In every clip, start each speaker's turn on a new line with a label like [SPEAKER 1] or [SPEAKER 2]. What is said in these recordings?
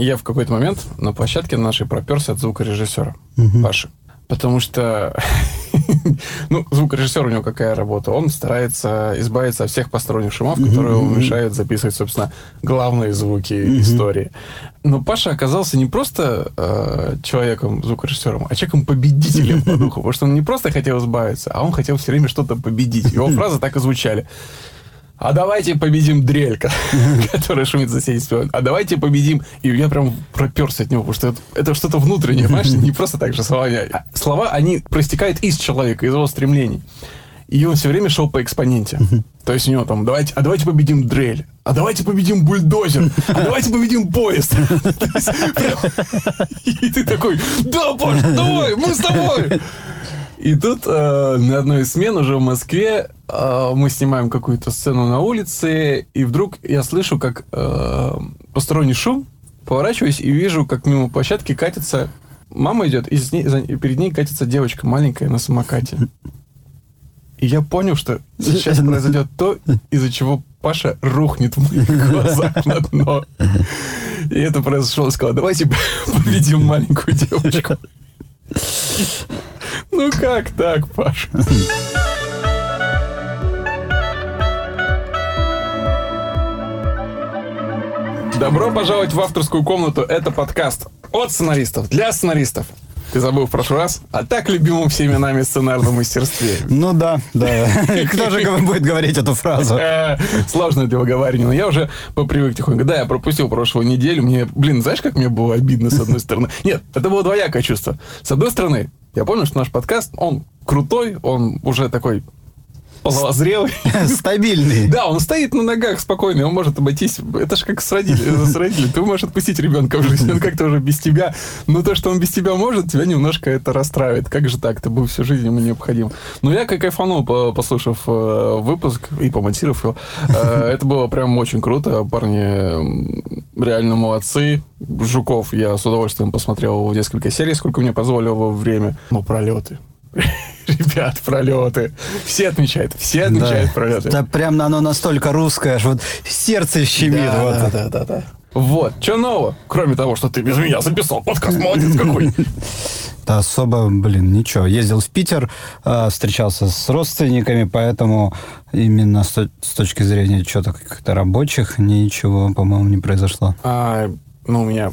[SPEAKER 1] Я в какой-то момент на площадке нашей проперся от звукорежиссера угу. Паши. Потому что, ну, звукорежиссер у него какая работа? Он старается избавиться от всех посторонних шумов, которые ему мешают записывать, собственно, главные звуки истории. Но Паша оказался не просто э, человеком, звукорежиссером, а человеком-победителем по духу. Потому что он не просто хотел избавиться, а он хотел все время что-то победить. Его фразы так и звучали а давайте победим дрелька, которая шумит за соседей А давайте победим... И я прям проперся от него, потому что это, это что-то внутреннее, понимаешь? Не просто так же слова. А слова, они проистекают из человека, из его стремлений. И он все время шел по экспоненте. То есть у него там, давайте, а давайте победим дрель, а давайте победим бульдозер, а давайте победим поезд. И ты такой, да, Паш, давай, мы с тобой. И тут э, на одной из смен уже в Москве э, мы снимаем какую-то сцену на улице, и вдруг я слышу, как э, посторонний шум, поворачиваюсь и вижу, как мимо площадки катится... Мама идет, и, ней, и перед ней катится девочка маленькая на самокате. И я понял, что сейчас произойдет то, из-за чего Паша рухнет в моих глазах на дно. И это произошло. Сказал, давайте победим маленькую девочку. Ну как так, Паша? Добро пожаловать в авторскую комнату. Это подкаст от сценаристов для сценаристов. Ты забыл в прошлый раз о так любимом всеми нами сценарном мастерстве.
[SPEAKER 2] Ну да, да. Кто же будет говорить эту фразу?
[SPEAKER 1] Э, сложно это выговаривание, но я уже попривык тихонько. Да, я пропустил прошлую неделю. Мне, блин, знаешь, как мне было обидно с одной стороны? Нет, это было двоякое чувство. С одной стороны, я помню, что наш подкаст, он крутой, он уже такой полозрелый.
[SPEAKER 2] Стабильный.
[SPEAKER 1] Да, он стоит на ногах спокойно, он может обойтись. Это же как с родителями. С родителями. Ты можешь отпустить ребенка в жизнь, он как-то уже без тебя. Но то, что он без тебя может, тебя немножко это расстраивает. Как же так? Ты был всю жизнь ему необходим. Но я как кайфанул, послушав э, выпуск и помонтировав его. Э, это было прям очень круто. Парни реально молодцы. Жуков я с удовольствием посмотрел несколько серий, сколько мне позволило время. Ну, пролеты. Ребят, пролеты. Все отмечают, все отмечают да. пролеты.
[SPEAKER 2] Да прям оно настолько русское, аж вот сердце щемит. Да, вот. да, да, да, да.
[SPEAKER 1] Вот, что нового? Кроме того, что ты без меня записал подкаст, молодец какой.
[SPEAKER 2] Да особо, блин, ничего. Ездил в Питер, а, встречался с родственниками, поэтому именно с, точки зрения чего-то каких-то рабочих ничего, по-моему, не произошло.
[SPEAKER 1] А, ну, у меня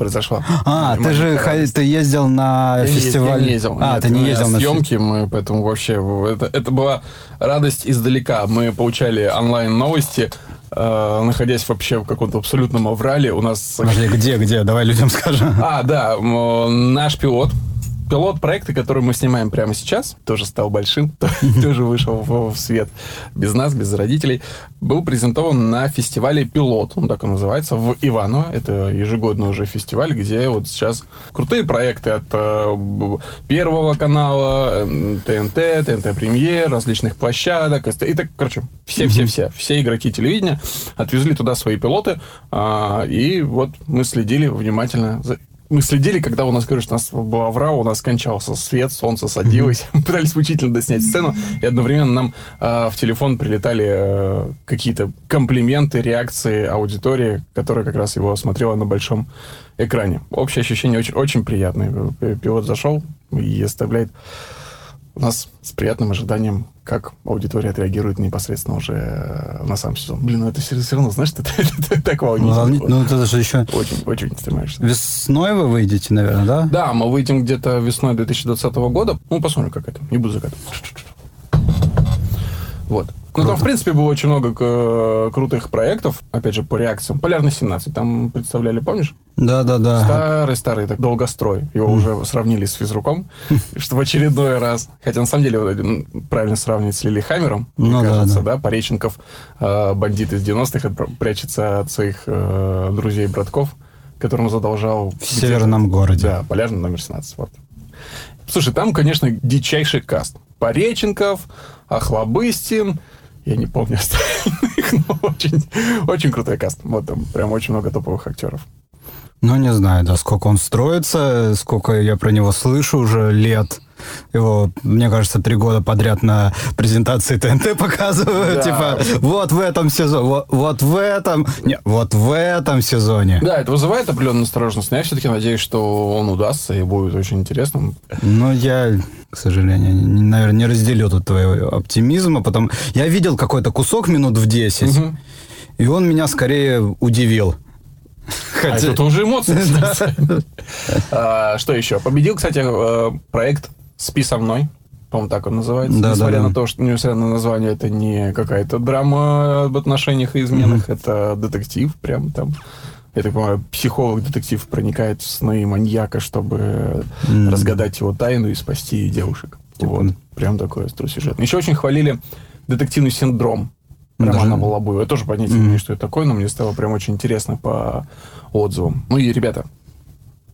[SPEAKER 1] произошла.
[SPEAKER 2] А, ты же радость. ты ездил на я фестиваль.
[SPEAKER 1] Я не ездил.
[SPEAKER 2] А,
[SPEAKER 1] Нет,
[SPEAKER 2] ты не ездил на
[SPEAKER 1] съемки, мы поэтому вообще это, это была радость издалека. Мы получали онлайн новости, э, находясь вообще в каком-то абсолютном аврале. У нас.
[SPEAKER 2] Подожди, где, где? Давай людям скажем.
[SPEAKER 1] А, да, наш пилот пилот проекта, который мы снимаем прямо сейчас, тоже стал большим, тоже вышел в свет без нас, без родителей, был презентован на фестивале «Пилот», он так и называется, в Иваново. Это ежегодный уже фестиваль, где вот сейчас крутые проекты от э, Первого канала, ТНТ, ТНТ Премьер, различных площадок. И так, короче, все-все-все, все игроки телевидения отвезли туда свои пилоты, э, и вот мы следили внимательно за мы следили, когда у нас, говоришь, у нас была вра, у нас кончался свет, солнце садилось, mm-hmm. пытались мучительно доснять сцену, и одновременно нам э, в телефон прилетали э, какие-то комплименты, реакции аудитории, которая как раз его смотрела на большом экране. Общее ощущение очень, очень приятное. Пилот зашел и оставляет нас с приятным ожиданием, как аудитория отреагирует непосредственно уже э, на сам сезон. Блин, ну это все, все равно, знаешь, это, это, это так волнительно.
[SPEAKER 2] Ну, ну, это же еще...
[SPEAKER 1] Очень, очень стремаешься.
[SPEAKER 2] Весной вы выйдете, наверное, да?
[SPEAKER 1] Да, мы выйдем где-то весной 2020 года. Ну, посмотрим, как это. Не буду загадывать. Вот. Ну, там, в принципе, было очень много э, крутых проектов, опять же, по реакциям. Полярный 17 там представляли, помнишь?
[SPEAKER 2] Да, да, да.
[SPEAKER 1] Старый-старый, так долгострой. Его mm. уже сравнили с физруком, что в очередной раз. Хотя, на самом деле, правильно сравнивать с Лилихаммером, мне ну, кажется, да, да. Пореченков, э, бандит из 90-х, прячется от своих э, друзей-братков, которым задолжал...
[SPEAKER 2] В северном городе.
[SPEAKER 1] Да, полярный номер 17, вот. Слушай, там, конечно, дичайший каст. Пореченков, Охлобыстин, я не помню остальных, но очень, очень крутой каст. Вот там прям очень много топовых актеров.
[SPEAKER 2] Ну, не знаю, да, сколько он строится, сколько я про него слышу уже лет. Его, мне кажется, три года подряд на презентации ТНТ показывают.
[SPEAKER 1] Да.
[SPEAKER 2] Типа, вот в этом сезоне, вот, вот в этом, не, вот в этом сезоне.
[SPEAKER 1] Да, это вызывает определенную настороженность, но я все-таки надеюсь, что он удастся и будет очень интересным.
[SPEAKER 2] Но я, к сожалению, не- наверное, не разделю тут твоего оптимизма, потому я видел какой-то кусок минут в 10,
[SPEAKER 1] Мгм.
[SPEAKER 2] и он меня скорее удивил.
[SPEAKER 1] А
[SPEAKER 2] Хотя-
[SPEAKER 1] это тоже эмоции. А, Что еще? Победил, кстати, э, проект «Спи со мной». По-моему, так он называется.
[SPEAKER 2] Да,
[SPEAKER 1] Несмотря
[SPEAKER 2] да, да.
[SPEAKER 1] на то, что, несмотря на название, это не какая-то драма об отношениях и изменах, это детектив прям там. Я так понимаю, психолог-детектив проникает в сны маньяка, чтобы
[SPEAKER 2] М.
[SPEAKER 1] разгадать его тайну и спасти девушек.
[SPEAKER 2] Типа,
[SPEAKER 1] Вот. Прям такой сюжет. Еще очень хвалили детективный синдром.
[SPEAKER 2] Даже-
[SPEAKER 1] Романа Балабуева. Я тоже понятия не имею, что это такое, но мне стало прям очень интересно по отзывам. Ну и, ребята,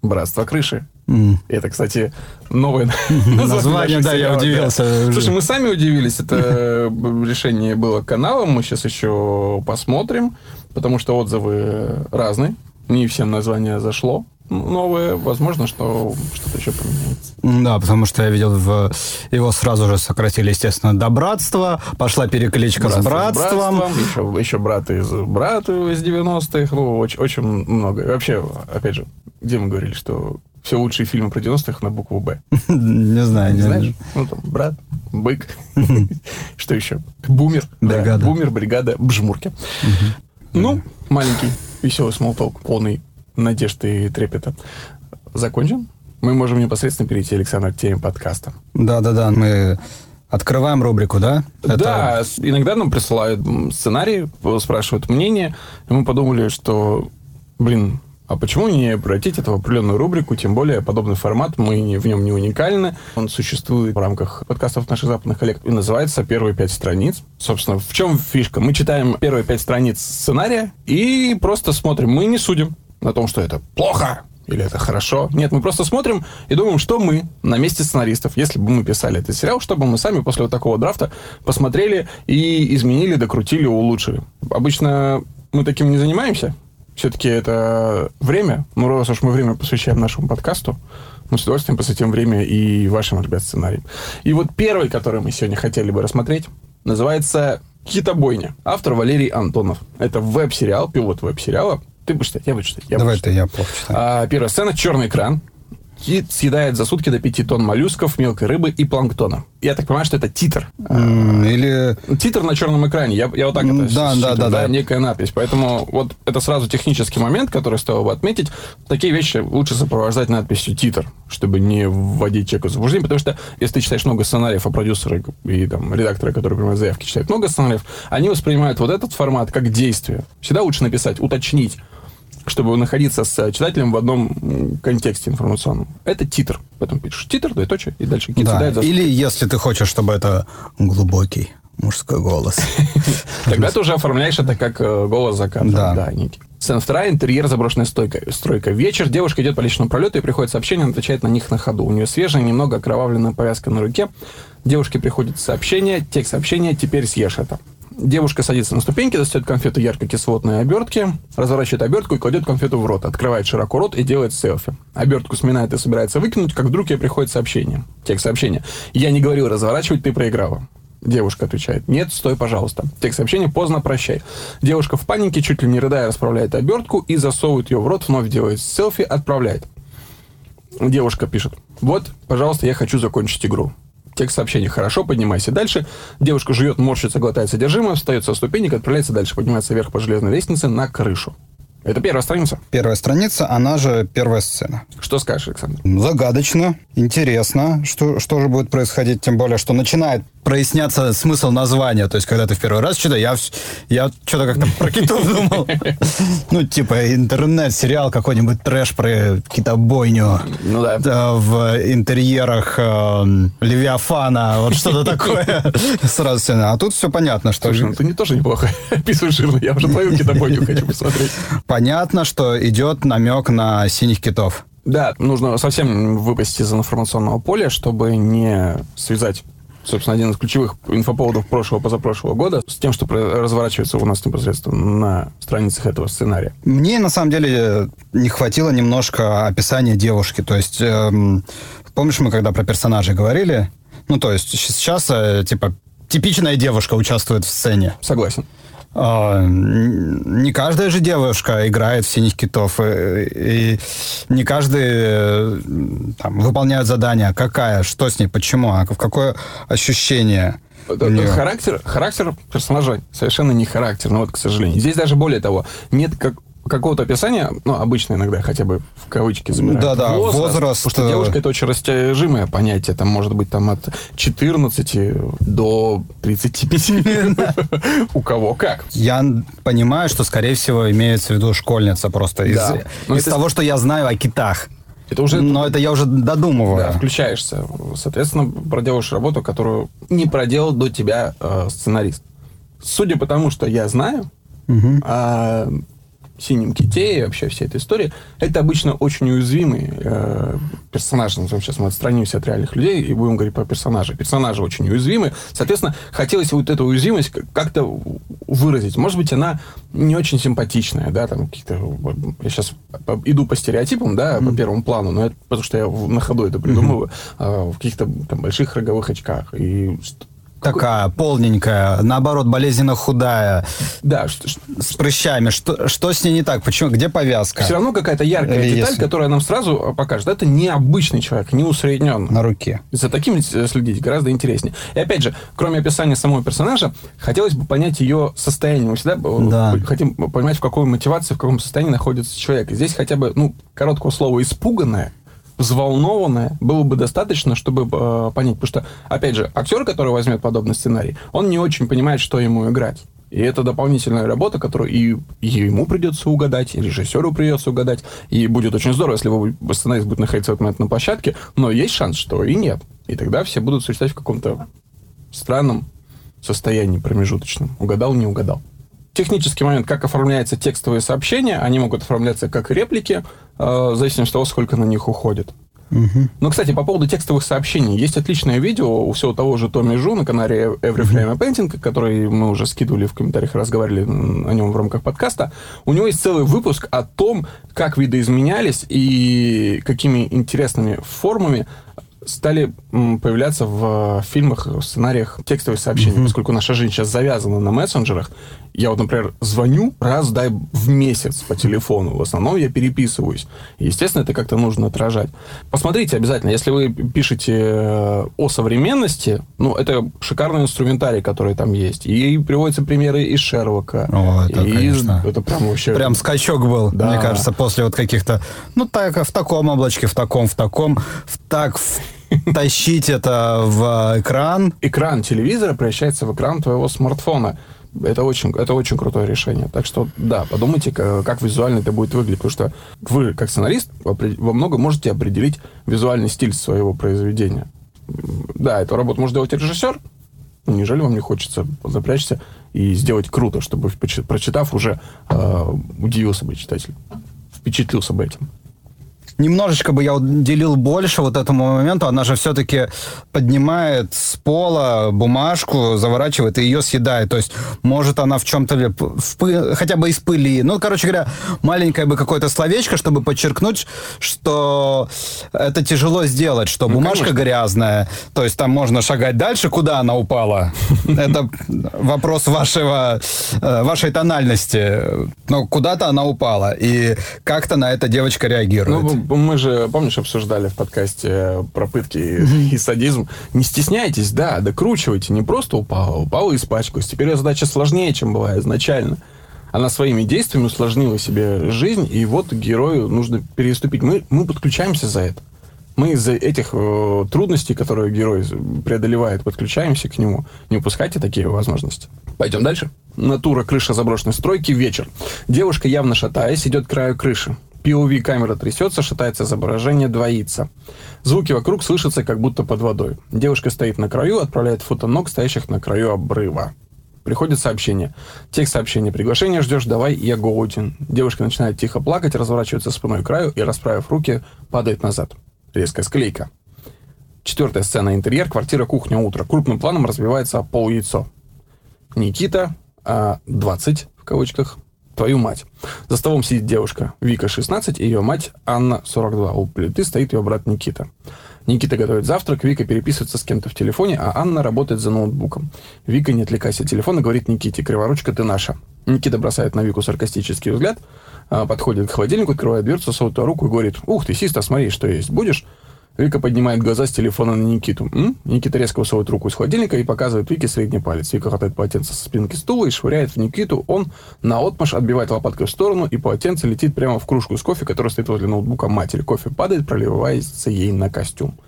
[SPEAKER 1] «Братство крыши».
[SPEAKER 2] М.
[SPEAKER 1] Это, кстати, новое
[SPEAKER 2] Название, да, я удивился.
[SPEAKER 1] Слушай, мы сами удивились. Это э, решение было каналом. Мы сейчас еще посмотрим, потому что отзывы разные. Не всем название зашло новое. Возможно, что что-то еще поменяется.
[SPEAKER 2] Да, потому что я видел, в... его сразу же сократили, естественно, до братства, пошла перекличка с братством.
[SPEAKER 1] Еще, еще брат из брата из 90-х. Ну, очень, очень много. Вообще, опять же, где мы говорили, что все лучшие фильмы про 90-х на букву «Б».
[SPEAKER 2] Не знаю,
[SPEAKER 1] Не знаешь? Ну, там, брат, бык. Что еще? Бумер. Да,
[SPEAKER 2] Бригада.
[SPEAKER 1] Бумер, бригада, бжмурки. Ну, маленький, веселый смолток, полный надежд и трепета. Закончен. Мы можем непосредственно перейти, Александр, к теме подкаста.
[SPEAKER 2] Да-да-да, мы открываем рубрику, да? Это-
[SPEAKER 1] Да, иногда нам присылают сценарий, спрашивают мнение, и мы подумали, что, блин, а почему не обратить это в определенную рубрику, тем более подобный формат, мы в нем не уникальны, он существует в рамках подкастов наших западных коллег и называется «Первые пять страниц». Собственно, в чем фишка? Мы читаем первые пять страниц сценария и просто смотрим, мы не судим на том, что это плохо, или это хорошо. Нет, мы просто смотрим и думаем, что мы на месте сценаристов, если бы мы писали этот сериал, чтобы мы сами после вот такого драфта посмотрели и изменили, докрутили, улучшили. Обычно мы таким не занимаемся. Все-таки это время. Ну, раз уж мы время посвящаем нашему подкасту, мы с удовольствием посвятим время и вашим, ребят, сценариям. И вот первый, который мы сегодня хотели бы рассмотреть, называется «Китобойня». Автор Валерий Антонов. Это веб-сериал, пилот веб-сериала. Ты будешь читать, я буду читать. я буду
[SPEAKER 2] Давай
[SPEAKER 1] читать.
[SPEAKER 2] ты, я плохо читаю.
[SPEAKER 1] А, первая сцена – черный экран. Кит съедает за сутки до 5 тонн моллюсков, мелкой рыбы и планктона. Я так понимаю, что это титр.
[SPEAKER 2] Или...
[SPEAKER 1] Титр на черном экране. Я, я вот так это
[SPEAKER 2] да,
[SPEAKER 1] считаю,
[SPEAKER 2] да, да, да.
[SPEAKER 1] Некая надпись. Поэтому вот это сразу технический момент, который стоило бы отметить. Такие вещи лучше сопровождать надписью титр, чтобы не вводить человека в заблуждение. Потому что если ты читаешь много сценариев, а продюсеры и там, редакторы, которые принимают заявки, читают много сценариев, они воспринимают вот этот формат как действие. Всегда лучше написать, уточнить, чтобы находиться с читателем в одном контексте информационном. Это титр. Поэтому пишешь титр, двоеточие, и дальше кит
[SPEAKER 2] Да.
[SPEAKER 1] за
[SPEAKER 2] Или если ты хочешь, чтобы это глубокий мужской голос.
[SPEAKER 1] Тогда ты уже оформляешь это как э, голос за кадром.
[SPEAKER 2] Да.
[SPEAKER 1] Да, некий. Сцена вторая, интерьер, заброшенная стойка, стройка. Вечер, девушка идет по личному пролету и приходит сообщение, она отвечает на них на ходу. У нее свежая, немного окровавленная повязка на руке. Девушке приходит сообщение, текст сообщения, теперь съешь это. Девушка садится на ступеньки, достает конфету ярко-кислотной обертки, разворачивает обертку и кладет конфету в рот, открывает широко рот и делает селфи. Обертку сминает и собирается выкинуть, как вдруг ей приходит сообщение. Текст сообщения. «Я не говорил разворачивать, ты проиграла». Девушка отвечает, нет, стой, пожалуйста. Текст сообщения, поздно, прощай. Девушка в панике, чуть ли не рыдая, расправляет обертку и засовывает ее в рот, вновь делает селфи, отправляет. Девушка пишет, вот, пожалуйста, я хочу закончить игру. Текст сообщения, хорошо, поднимайся дальше. Девушка жует, морщится, глотает содержимое, встает со ступенек, отправляется дальше, поднимается вверх по железной лестнице на крышу. Это первая страница.
[SPEAKER 2] Первая страница, она же первая сцена.
[SPEAKER 1] Что скажешь, Александр?
[SPEAKER 2] Загадочно, интересно, что, что же будет происходить, тем более, что начинает проясняться смысл названия. То есть, когда ты в первый раз читаешь, я, я что-то как-то про китов думал. Ну, типа интернет-сериал какой-нибудь трэш про китобойню.
[SPEAKER 1] Ну да.
[SPEAKER 2] Да, в интерьерах э, Левиафана, вот что-то такое. Сразу все. А тут все понятно, что
[SPEAKER 1] Слушай, ну ты не тоже неплохо описываешь жирно. Я уже твою китобойню хочу посмотреть.
[SPEAKER 2] Понятно, что идет намек на синих китов.
[SPEAKER 1] Да, нужно совсем выпасть из информационного поля, чтобы не связать собственно, один из ключевых инфоповодов прошлого, позапрошлого года, с тем, что разворачивается у нас непосредственно на страницах этого сценария.
[SPEAKER 2] Мне, на самом деле, не хватило немножко описания девушки. То есть, эм, помнишь, мы когда про персонажей говорили? Ну, то есть, сейчас, э, типа, типичная девушка участвует в сцене.
[SPEAKER 1] Согласен.
[SPEAKER 2] А, не каждая же девушка играет в синих китов, и, и не каждый э, там, выполняет задание. Какая, что с ней, почему, а в какое ощущение?
[SPEAKER 1] Характер, характер персонажа совершенно не характер, но вот, к сожалению. Здесь даже более того, нет как, какого-то описания, ну, обычно иногда хотя бы в кавычки забирают.
[SPEAKER 2] Да-да, возраст. возраст.
[SPEAKER 1] Потому что девушка это очень растяжимое понятие. Там может быть там от 14 до 35. У кого как.
[SPEAKER 2] Я понимаю, что, скорее всего, имеется в виду школьница просто из того, что я знаю о китах. Это уже... Но это я уже додумываю. Да,
[SPEAKER 1] включаешься. Соответственно, проделаешь работу, которую не проделал до тебя э, сценарист. Судя по тому, что я знаю, угу. э, синем ките и вообще вся эта история, это обычно очень уязвимый э, персонаж. Назовем сейчас мы отстранимся от реальных людей и будем говорить про персонажа. Персонажи очень уязвимы. Соответственно, хотелось вот эту уязвимость как-то выразить. Может быть, она не очень симпатичная, да, там какие-то... Я сейчас иду по стереотипам, да, mm. по первому плану, но это потому что я на ходу это придумываю, mm-hmm. э, в каких-то там больших роговых очках. И
[SPEAKER 2] такая полненькая, наоборот, болезненно худая.
[SPEAKER 1] Да.
[SPEAKER 2] С прыщами. Что, что с ней не так? Почему? Где повязка?
[SPEAKER 1] Все равно какая-то яркая Или деталь, если... которая нам сразу покажет. Это не обычный человек, не усредненный.
[SPEAKER 2] На руке.
[SPEAKER 1] За таким следить гораздо интереснее. И опять же, кроме описания самого персонажа, хотелось бы понять ее состояние. Мы всегда э, да. хотим понимать, в какой мотивации, в каком состоянии находится человек. здесь хотя бы, ну, короткого слова «испуганная», взволнованная, было бы достаточно, чтобы э, понять. Потому что, опять же, актер, который возьмет подобный сценарий, он не очень понимает, что ему играть. И это дополнительная работа, которую и, ему придется угадать, и режиссеру придется угадать. И будет очень здорово, если вы, сценарист будет находиться в этот момент на площадке, но есть шанс, что и нет. И тогда все будут существовать в каком-то странном состоянии промежуточном. Угадал, не угадал технический момент, как оформляются текстовые сообщения. Они могут оформляться как реплики, э, в зависимости от того, сколько на них уходит. Угу. Ну, кстати, по поводу текстовых сообщений. Есть отличное видео у всего того же Томми Жу на канале Every Flame угу. Painting, который мы уже скидывали в комментариях, разговаривали о нем в рамках подкаста. У него есть целый выпуск о том, как видоизменялись и какими интересными формами стали появляться в фильмах, в сценариях текстовые сообщения, mm-hmm. поскольку наша жизнь сейчас завязана на мессенджерах. Я вот, например, звоню раз, дай в месяц по телефону. В основном я переписываюсь. Естественно, это как-то нужно отражать. Посмотрите обязательно, если вы пишете э, о современности, ну, это шикарный инструментарий, который там есть. И приводятся примеры из Шерлока.
[SPEAKER 2] О, это, и конечно.
[SPEAKER 1] Это прям вообще...
[SPEAKER 2] Прям скачок был, да. мне кажется, после вот каких-то... Ну, так, в таком облачке, в таком, в таком, в так, в тащить это в экран.
[SPEAKER 1] Экран телевизора превращается в экран твоего смартфона. Это очень, это очень крутое решение. Так что, да, подумайте, как, как визуально это будет выглядеть. Потому что вы, как сценарист, во многом можете определить визуальный стиль своего произведения. Да, эту работу может делать режиссер. Но неужели вам не хочется запрячься и сделать круто, чтобы, прочитав, уже э, удивился бы читатель, впечатлился бы этим?
[SPEAKER 2] Немножечко бы я уделил больше вот этому моменту. Она же все-таки поднимает с пола бумажку, заворачивает и ее съедает. То есть, может, она в чем-то в пы... хотя бы из пыли. Ну, короче говоря, маленькое бы какое-то словечко, чтобы подчеркнуть, что это тяжело сделать, что ну, бумажка конечно. грязная. То есть там можно шагать дальше, куда она упала. Это вопрос вашего, э, вашей тональности. Но куда-то она упала. И как-то на это девочка реагирует. Ну,
[SPEAKER 1] мы же, помнишь, обсуждали в подкасте про пытки и, и садизм. Не стесняйтесь, да, докручивайте. Не просто упала, упала и испачкалась. Теперь ее задача сложнее, чем была изначально. Она своими действиями усложнила себе жизнь, и вот герою нужно переступить. Мы, мы подключаемся за это. Мы из-за этих э, трудностей, которые герой преодолевает, подключаемся к нему. Не упускайте такие возможности. Пойдем дальше. Натура крыша заброшенной стройки. Вечер. Девушка, явно шатаясь, идет к краю крыши. POV камера трясется, шатается изображение, двоится. Звуки вокруг слышатся, как будто под водой. Девушка стоит на краю, отправляет фото ног, стоящих на краю обрыва. Приходит сообщение. Текст сообщения. Приглашение ждешь, давай, я голоден. Девушка начинает тихо плакать, разворачивается спиной к краю и, расправив руки, падает назад. Резкая склейка. Четвертая сцена. Интерьер, квартира, кухня, утро. Крупным планом развивается пол яйцо. Никита, 20 в кавычках, твою мать. За столом сидит девушка Вика, 16, и ее мать Анна, 42. У плиты стоит ее брат Никита. Никита готовит завтрак, Вика переписывается с кем-то в телефоне, а Анна работает за ноутбуком. Вика, не отвлекайся от телефона, говорит Никите, криворучка ты наша. Никита бросает на Вику саркастический взгляд, а, подходит к холодильнику, открывает дверцу, сотую руку и говорит, ух ты, Систа, смотри, что есть, будешь? Вика поднимает глаза с телефона на Никиту. М? Никита резко высовывает руку из холодильника и показывает Вике средний палец. Вика хватает полотенце со спинки стула и швыряет в Никиту. Он на отмаш отбивает лопаткой в сторону, и полотенце летит прямо в кружку с кофе, которая стоит возле ноутбука матери. Кофе падает, проливается ей на костюм.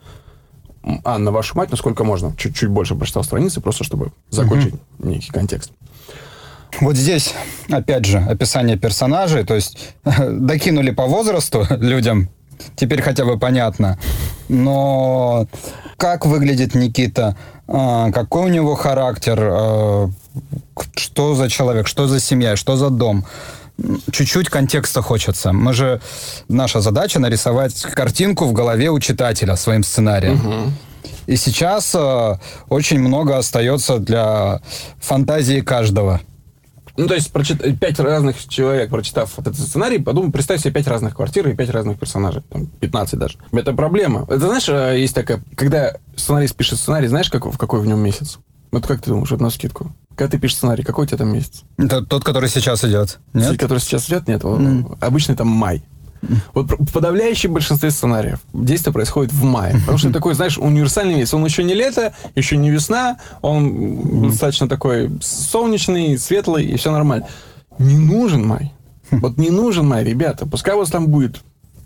[SPEAKER 1] Анна, вашу мать, насколько можно. Чуть-чуть больше прочитал страницы, просто чтобы закончить угу. некий контекст.
[SPEAKER 2] Вот здесь, опять же, описание персонажей, то есть докинули по возрасту людям, теперь хотя бы понятно. Но как выглядит Никита, а, какой у него характер, а, что за человек, что за семья, что за дом. Чуть-чуть контекста хочется. Мы же... Наша задача нарисовать картинку в голове у читателя своим сценарием. Угу. И сейчас э, очень много остается для фантазии каждого.
[SPEAKER 1] Ну, то есть, прочит... пять разных человек, прочитав вот этот сценарий, подумай, представь себе пять разных квартир и пять разных персонажей. Там, 15 даже. Это проблема. Это, знаешь, э, есть такая... Когда сценарист пишет сценарий, знаешь, как, в какой в нем месяц? Вот как ты думаешь, вот на скидку? Когда ты пишешь сценарий, какой у тебя там месяц?
[SPEAKER 2] Это тот, который сейчас идет.
[SPEAKER 1] Нет? Который сейчас идет, нет. Mm. Обычный там май. Вот в подавляющем большинстве сценариев действие происходит в мае. Потому что такой, знаешь, универсальный месяц. Он еще не лето, еще не весна, он достаточно такой солнечный, светлый, и все нормально. Не нужен май. Вот не нужен май, ребята. Пускай у вас там будет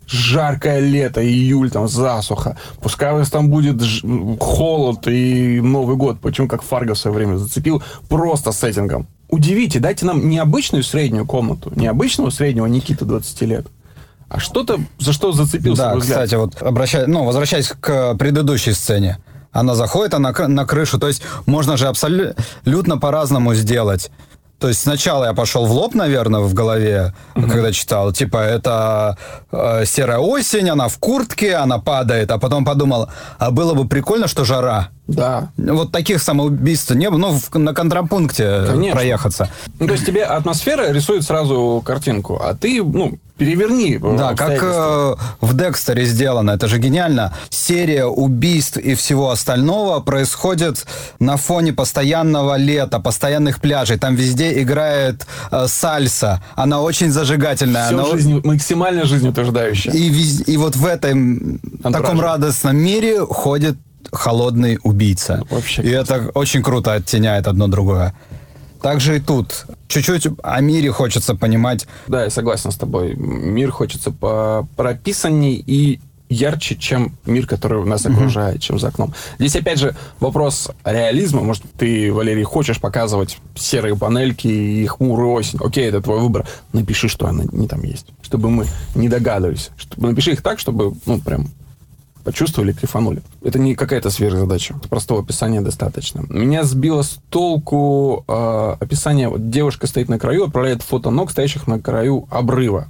[SPEAKER 1] жаркое лето, июль, там, засуха. Пускай у вас там будет ж- холод и Новый год. Почему, как Фарго в свое время зацепил, просто сеттингом. Удивите, дайте нам необычную среднюю комнату, необычного среднего Никита 20 лет, а что-то, за что зацепился
[SPEAKER 2] Да, кстати, вот обращаясь, ну, возвращаясь к предыдущей сцене. Она заходит, она на крышу. То есть можно же абсолютно по-разному сделать. То есть сначала я пошел в лоб, наверное, в голове, uh-huh. когда читал. Типа, это э, серая осень, она в куртке, она падает. А потом подумал, а было бы прикольно, что жара.
[SPEAKER 1] Да.
[SPEAKER 2] Вот таких самоубийств не было. Ну, в, на контрапункте Конечно. проехаться.
[SPEAKER 1] Ну, то есть тебе атмосфера рисует сразу картинку, а ты, ну, переверни.
[SPEAKER 2] Да, как э, в Декстере сделано. Это же гениально. Серия убийств и всего остального происходит на фоне постоянного лета, постоянных пляжей. Там везде играет э, сальса. Она очень зажигательная.
[SPEAKER 1] Все
[SPEAKER 2] Она
[SPEAKER 1] жизнь, максимально жизнеутверждающая.
[SPEAKER 2] И, и вот в этом Антураже. таком радостном мире ходит холодный убийца. Вообще. И это очень круто оттеняет одно другое. Также и тут. Чуть-чуть о мире хочется понимать.
[SPEAKER 1] Да, я согласен с тобой. Мир хочется по прописанней и ярче, чем мир, который у нас окружает, mm-hmm. чем за окном. Здесь, опять же, вопрос реализма. Может, ты, Валерий, хочешь показывать серые панельки и хмурую осень. Окей, это твой выбор. Напиши, что они не там есть. Чтобы мы не догадывались. Чтобы, напиши их так, чтобы, ну, прям почувствовали, кайфанули. Это не какая-то сверхзадача. Простого описания достаточно. Меня сбило с толку э, описание. Вот девушка стоит на краю, отправляет фото ног, стоящих на краю обрыва.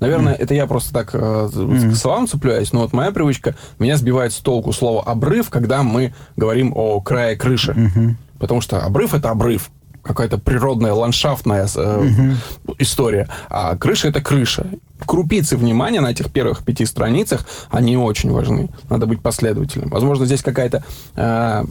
[SPEAKER 1] Наверное, mm. это я просто так э, mm. к словам цепляюсь, но вот моя привычка меня сбивает с толку слово обрыв, когда мы говорим о крае крыши. Mm-hmm. Потому что обрыв это обрыв какая-то природная ландшафтная э, угу. история, а крыша это крыша. Крупицы внимания на этих первых пяти страницах, они очень важны. Надо быть последовательным. Возможно, здесь какая-то э,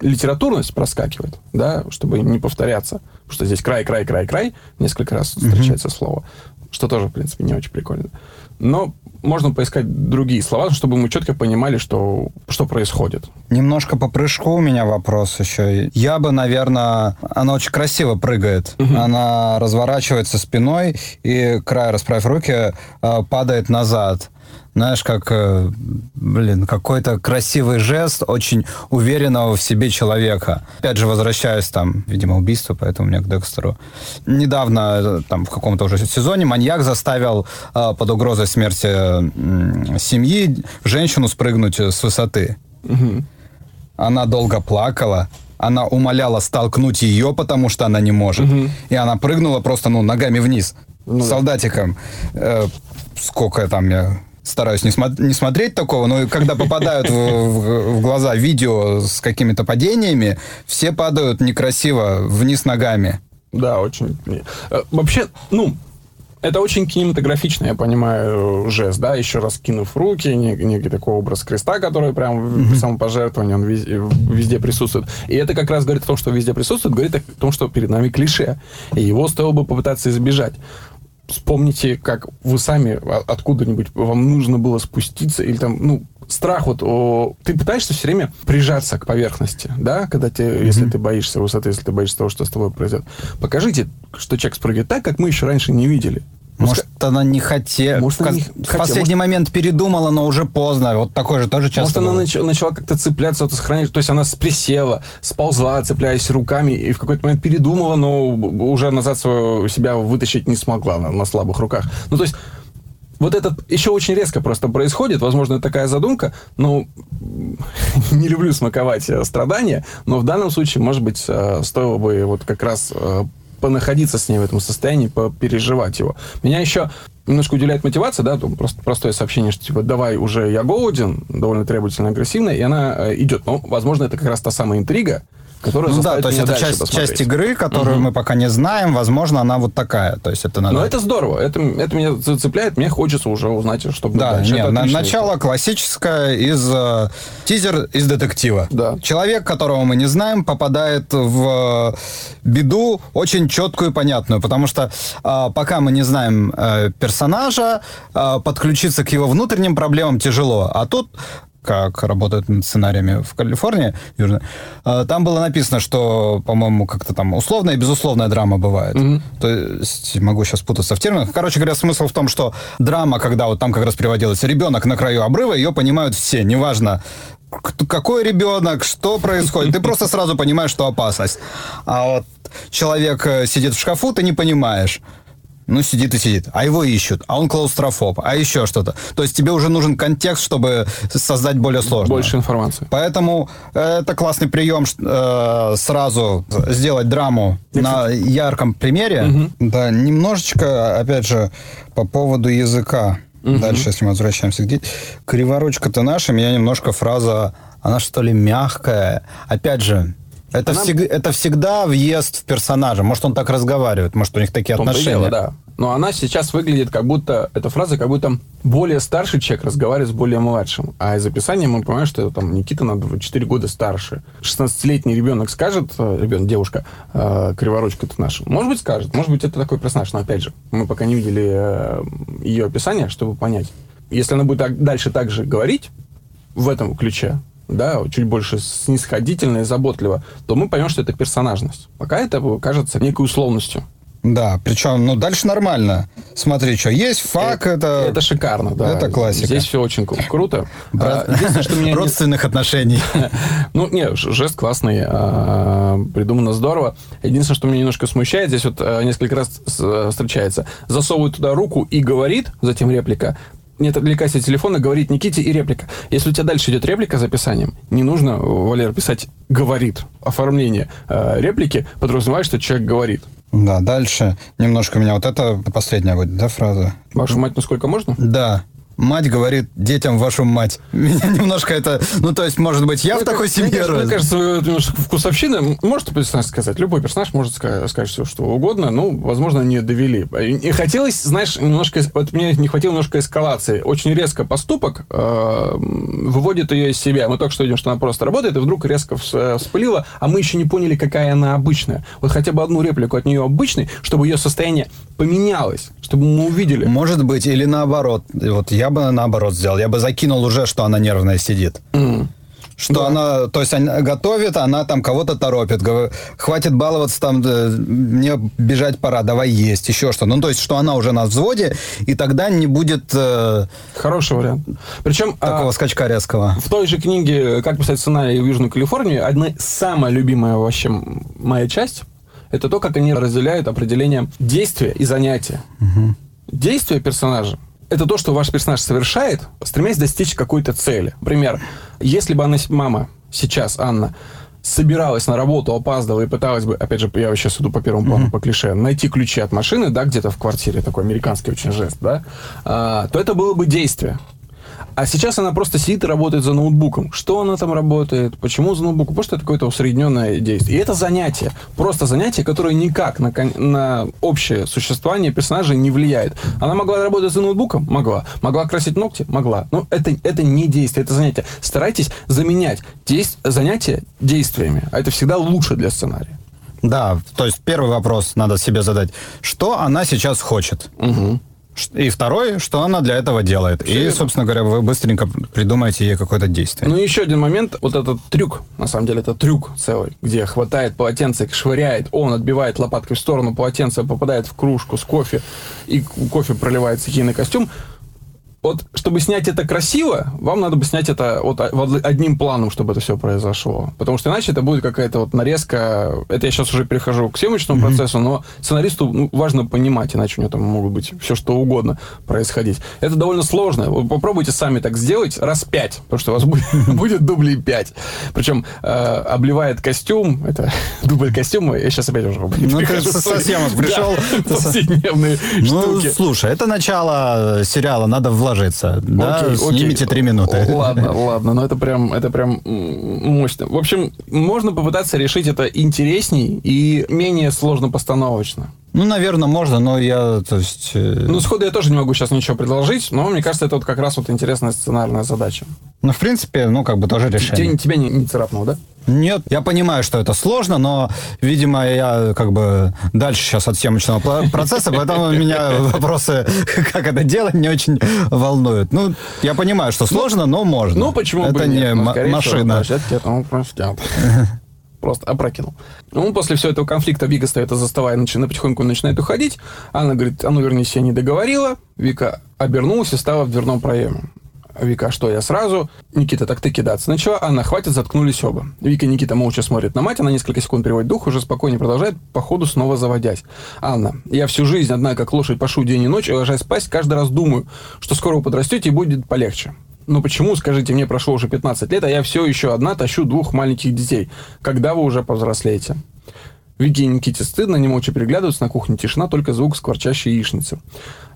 [SPEAKER 1] литературность проскакивает, да, чтобы не повторяться. Потому что здесь край, край, край, край, несколько раз встречается угу. слово. Что тоже, в принципе, не очень прикольно. Но можно поискать другие слова, чтобы мы четко понимали, что, что происходит.
[SPEAKER 2] Немножко по прыжку у меня вопрос еще. Я бы, наверное... Она очень красиво прыгает. Угу. Она разворачивается спиной, и край, расправив руки, а, падает назад знаешь, как, э, блин, какой-то красивый жест очень уверенного в себе человека. Опять же, возвращаюсь там, видимо, убийство, поэтому меня к Декстеру. Недавно, э, там, в каком-то уже сезоне маньяк заставил э, под угрозой смерти э, семьи женщину спрыгнуть с высоты. Угу. Она долго плакала, она умоляла столкнуть ее, потому что она не может. Угу. И она прыгнула просто, ну, ногами вниз, ну, солдатиком. Э, сколько там я стараюсь не, смо- не смотреть такого, но когда попадают в, в- в глаза видео с какими-то падениями, все падают некрасиво вниз ногами.
[SPEAKER 1] Да, очень. Э, Вообще, ну, это очень кинематографично, я понимаю, жест, да, еще раз кинув руки, не- некий такой образ креста, который прям в самопожертвовании, он везде, везде присутствует. И это как раз говорит о том, что везде присутствует, говорит о том, что перед нами клише. И его стоило бы попытаться избежать. Вспомните, как вы сами откуда-нибудь вам нужно было спуститься, или там, ну, страх вот, о, ты пытаешься все время прижаться к поверхности, да, когда ты, если ты боишься высоты, если ты боишься того, что с тобой произойдет. Покажите, что человек спрыгивает так, как мы еще раньше не видели.
[SPEAKER 2] Может, она не хотела.
[SPEAKER 1] Может,
[SPEAKER 2] в,
[SPEAKER 1] она не
[SPEAKER 2] в
[SPEAKER 1] хотела,
[SPEAKER 2] последний момент передумала, но уже поздно. Вот такое же тоже
[SPEAKER 1] Может,
[SPEAKER 2] часто
[SPEAKER 1] она нач- начала как-то цепляться, вот, сохранять, то есть она присела, сползла, цепляясь руками, и в какой-то момент передумала, но уже назад своего себя вытащить не смогла на, на слабых руках. Ну, то есть вот это еще очень резко просто происходит, возможно, это такая задумка, но не люблю смаковать э, страдания, но в данном случае, может быть, э, стоило бы вот как раз э, понаходиться с ней в этом состоянии, попереживать его. Меня еще немножко удивляет мотивация, да, там просто простое сообщение, что типа давай уже я голоден, довольно требовательно агрессивная, и она э, идет. Ну, возможно, это как раз та самая интрига, которая
[SPEAKER 2] Ну да, то есть это часть,
[SPEAKER 1] посмотреть.
[SPEAKER 2] часть игры, которую мы пока не знаем. Возможно, она вот такая. То есть это надо...
[SPEAKER 1] Но это здорово, это, это меня зацепляет, мне хочется уже узнать, что будет
[SPEAKER 2] Да,
[SPEAKER 1] дальше.
[SPEAKER 2] нет, на- начало классическое из э, тизер из детектива.
[SPEAKER 1] Да.
[SPEAKER 2] Человек, которого мы не знаем, попадает в э, беду очень четкую и понятную, потому что э, пока мы не знаем э, персонажа, э, подключиться к его внутренним проблемам тяжело. А тут как работают над сценариями в Калифорнии, южно, э, там было написано, что, по-моему, как-то там условная и безусловная драма бывает. То есть, могу сейчас путаться в терминах. Короче говоря, смысл в том, что драма, когда вот там как раз приводилось ребенок на краю обрыва, ее понимают все, неважно, какой ребенок, что происходит. Ты просто сразу понимаешь, что опасность. А вот человек э, сидит в шкафу, ты не понимаешь. Ну, сидит и сидит. А его ищут. А он клаустрофоб. А еще что-то. То есть тебе уже нужен контекст, чтобы создать более сложно.
[SPEAKER 1] Больше информации.
[SPEAKER 2] Поэтому э, это классный прием э, сразу сделать драму на ярком примере. Да, немножечко, опять же, по поводу языка. Дальше, если мы возвращаемся к Криворучка-то наша, меня немножко фраза, она что ли мягкая. Опять же, это,
[SPEAKER 1] Она-
[SPEAKER 2] всег- это всегда въезд в персонажа. Может, он так разговаривает, может, у них такие отношения.
[SPEAKER 1] дело, да. Но она сейчас выглядит как будто, эта фраза, как будто более старший человек разговаривает с более младшим. А из описания мы понимаем, что это там Никита на 4 года старше. 16-летний ребенок скажет, э, ребенок, девушка, э, криворучка-то наша. Может быть, скажет. Может быть, это такой персонаж. Но опять же, мы пока не видели э, ее описание, чтобы понять. Если она будет так, дальше так же говорить, в этом ключе, да, чуть больше снисходительно и заботливо, то мы поймем, что это персонажность. Пока это кажется некой условностью.
[SPEAKER 2] Да, причем, ну, дальше нормально. Смотри, что есть, фак, это...
[SPEAKER 1] Это шикарно, да.
[SPEAKER 2] Это классика.
[SPEAKER 1] Здесь все очень кру- круто.
[SPEAKER 2] брат-
[SPEAKER 1] А, что меня не-
[SPEAKER 2] родственных отношений.
[SPEAKER 1] Ну, не, жест классный, а, придумано здорово. Единственное, что меня немножко смущает, здесь вот а, несколько раз э, встречается. Засовывает туда руку и говорит, затем реплика, не отвлекайся от телефона, говорит Никите и реплика. Если у тебя дальше идет реплика за описанием, не нужно, Валер, писать «говорит». Оформление э, реплики подразумевает, что человек говорит.
[SPEAKER 2] Да, дальше немножко меня вот это последняя будет, да, фраза?
[SPEAKER 1] Вашу мать, насколько можно?
[SPEAKER 2] Да. Мать говорит детям вашу мать. Меня немножко это... Ну, то есть, может быть, я в
[SPEAKER 1] Мне
[SPEAKER 2] такой
[SPEAKER 1] мне
[SPEAKER 2] семье
[SPEAKER 1] кажется,
[SPEAKER 2] рос.
[SPEAKER 1] Мне кажется, немножко вкусовщина. Может персонаж сказать. Любой персонаж может ска- сказать все, что угодно. Ну, возможно, не довели. И хотелось, знаешь, немножко... Вот мне не хватило немножко эскалации. Очень резко поступок э, выводит ее из себя. Мы только что видим, что она просто работает, и вдруг резко вс- вспылила, а мы еще не поняли, какая она обычная. Вот хотя бы одну реплику от нее обычной, чтобы ее состояние поменялось, чтобы мы увидели.
[SPEAKER 2] Может быть, или наоборот. Вот я бы наоборот сделал. Я бы закинул уже, что она нервная сидит.
[SPEAKER 1] М.
[SPEAKER 2] Что
[SPEAKER 1] Да.
[SPEAKER 2] она, то есть она готовит, она там кого-то торопит. Хватит баловаться там, э, мне бежать пора, давай есть, еще что. Ну, то есть, что она уже на взводе, и тогда не будет э,
[SPEAKER 1] Хороший вариант. Причем... а,
[SPEAKER 2] такого скачка резкого.
[SPEAKER 1] В той же книге «Как писать сценарий в Южную Калифорнию» одна самая любимая вообще моя часть – это то, как они разделяют определение действия и занятия. Действие персонажа – это то, что ваш персонаж совершает, стремясь достичь какой-то цели. Например, если бы она, мама сейчас, Анна, собиралась на работу, опаздывала и пыталась бы, опять же, я сейчас иду по первому плану, по клише, найти ключи от машины, да, где-то в квартире, такой американский очень жест, да, а, то это было бы действие. А сейчас она просто сидит и работает за ноутбуком. Что она там работает? Почему за ноутбуком? Потому что это какое-то усредненное действие. И это занятие. Просто занятие, которое никак на, на общее существование персонажа не влияет. Она могла работать за ноутбуком? Могла. Могла красить ногти? Могла. Но это, это не действие, это занятие. Старайтесь заменять действ... занятия действиями. А это всегда лучше для сценария.
[SPEAKER 2] Да, то есть первый вопрос надо себе задать. Что она сейчас хочет?
[SPEAKER 1] Угу.
[SPEAKER 2] И второй, что она для этого делает. Все и, это. собственно говоря, вы быстренько придумаете ей какое-то действие.
[SPEAKER 1] Ну, еще один момент. Вот этот трюк, на самом деле, это трюк целый, где хватает полотенце, швыряет, он отбивает лопаткой в сторону, полотенце попадает в кружку с кофе, и кофе проливается ей на костюм вот, чтобы снять это красиво, вам надо бы снять это вот одним планом, чтобы это все произошло. Потому что иначе это будет какая-то вот нарезка. Это я сейчас уже перехожу к съемочному mm-hmm. процессу, но сценаристу ну, важно понимать, иначе у него там могут быть все что угодно происходить. Это довольно сложно. Вы попробуйте сами так сделать раз пять, потому что у вас будет, будет дублей пять. Причем э, обливает костюм, это дубль костюма, я сейчас опять уже
[SPEAKER 2] Ну, ты со съемок пришел.
[SPEAKER 1] Повседневные
[SPEAKER 2] Ну, слушай, это начало сериала, надо вложить ложится. Да, окей, снимите три минуты.
[SPEAKER 1] Ладно, ладно, но это прям, это прям мощно. В общем, можно попытаться решить это интересней и менее сложно постановочно.
[SPEAKER 2] Ну, наверное, можно, но я, то есть... Э...
[SPEAKER 1] Ну, сходу я тоже не могу сейчас ничего предложить, но мне кажется, это вот как раз вот интересная сценарная задача.
[SPEAKER 2] Ну, в принципе, ну, как бы тоже решение.
[SPEAKER 1] Тебе, тебя не, не царапнуло, да?
[SPEAKER 2] Нет, я понимаю, что это сложно, но, видимо, я как бы дальше сейчас от съемочного процесса, поэтому меня вопросы, как это делать, не очень волнуют. Ну, я понимаю, что сложно, но можно.
[SPEAKER 1] Ну, почему
[SPEAKER 2] это
[SPEAKER 1] бы
[SPEAKER 2] не
[SPEAKER 1] нет?
[SPEAKER 2] Ну, машина.
[SPEAKER 1] Всего, просто опрокинул. Ну, после всего этого конфликта Вика стоит, заставая, начинает, потихоньку начинает уходить. Анна говорит, а ну вернись, я не договорила. Вика обернулась и стала в дверном проеме. Вика, что я сразу? Никита, так ты кидаться начала. Анна, хватит, заткнулись оба. Вика, Никита молча смотрит на мать, она несколько секунд переводит дух, уже спокойнее продолжает, по ходу снова заводясь. Анна, я всю жизнь одна, как лошадь, пашу день и ночь, и ложась спать, каждый раз думаю, что скоро вы подрастете и будет полегче. Но почему, скажите, мне прошло уже 15 лет, а я все еще одна тащу двух маленьких детей? Когда вы уже повзрослеете? Вики и Никите стыдно, они молча переглядываются, на кухне тишина, только звук скворчащей яичницы.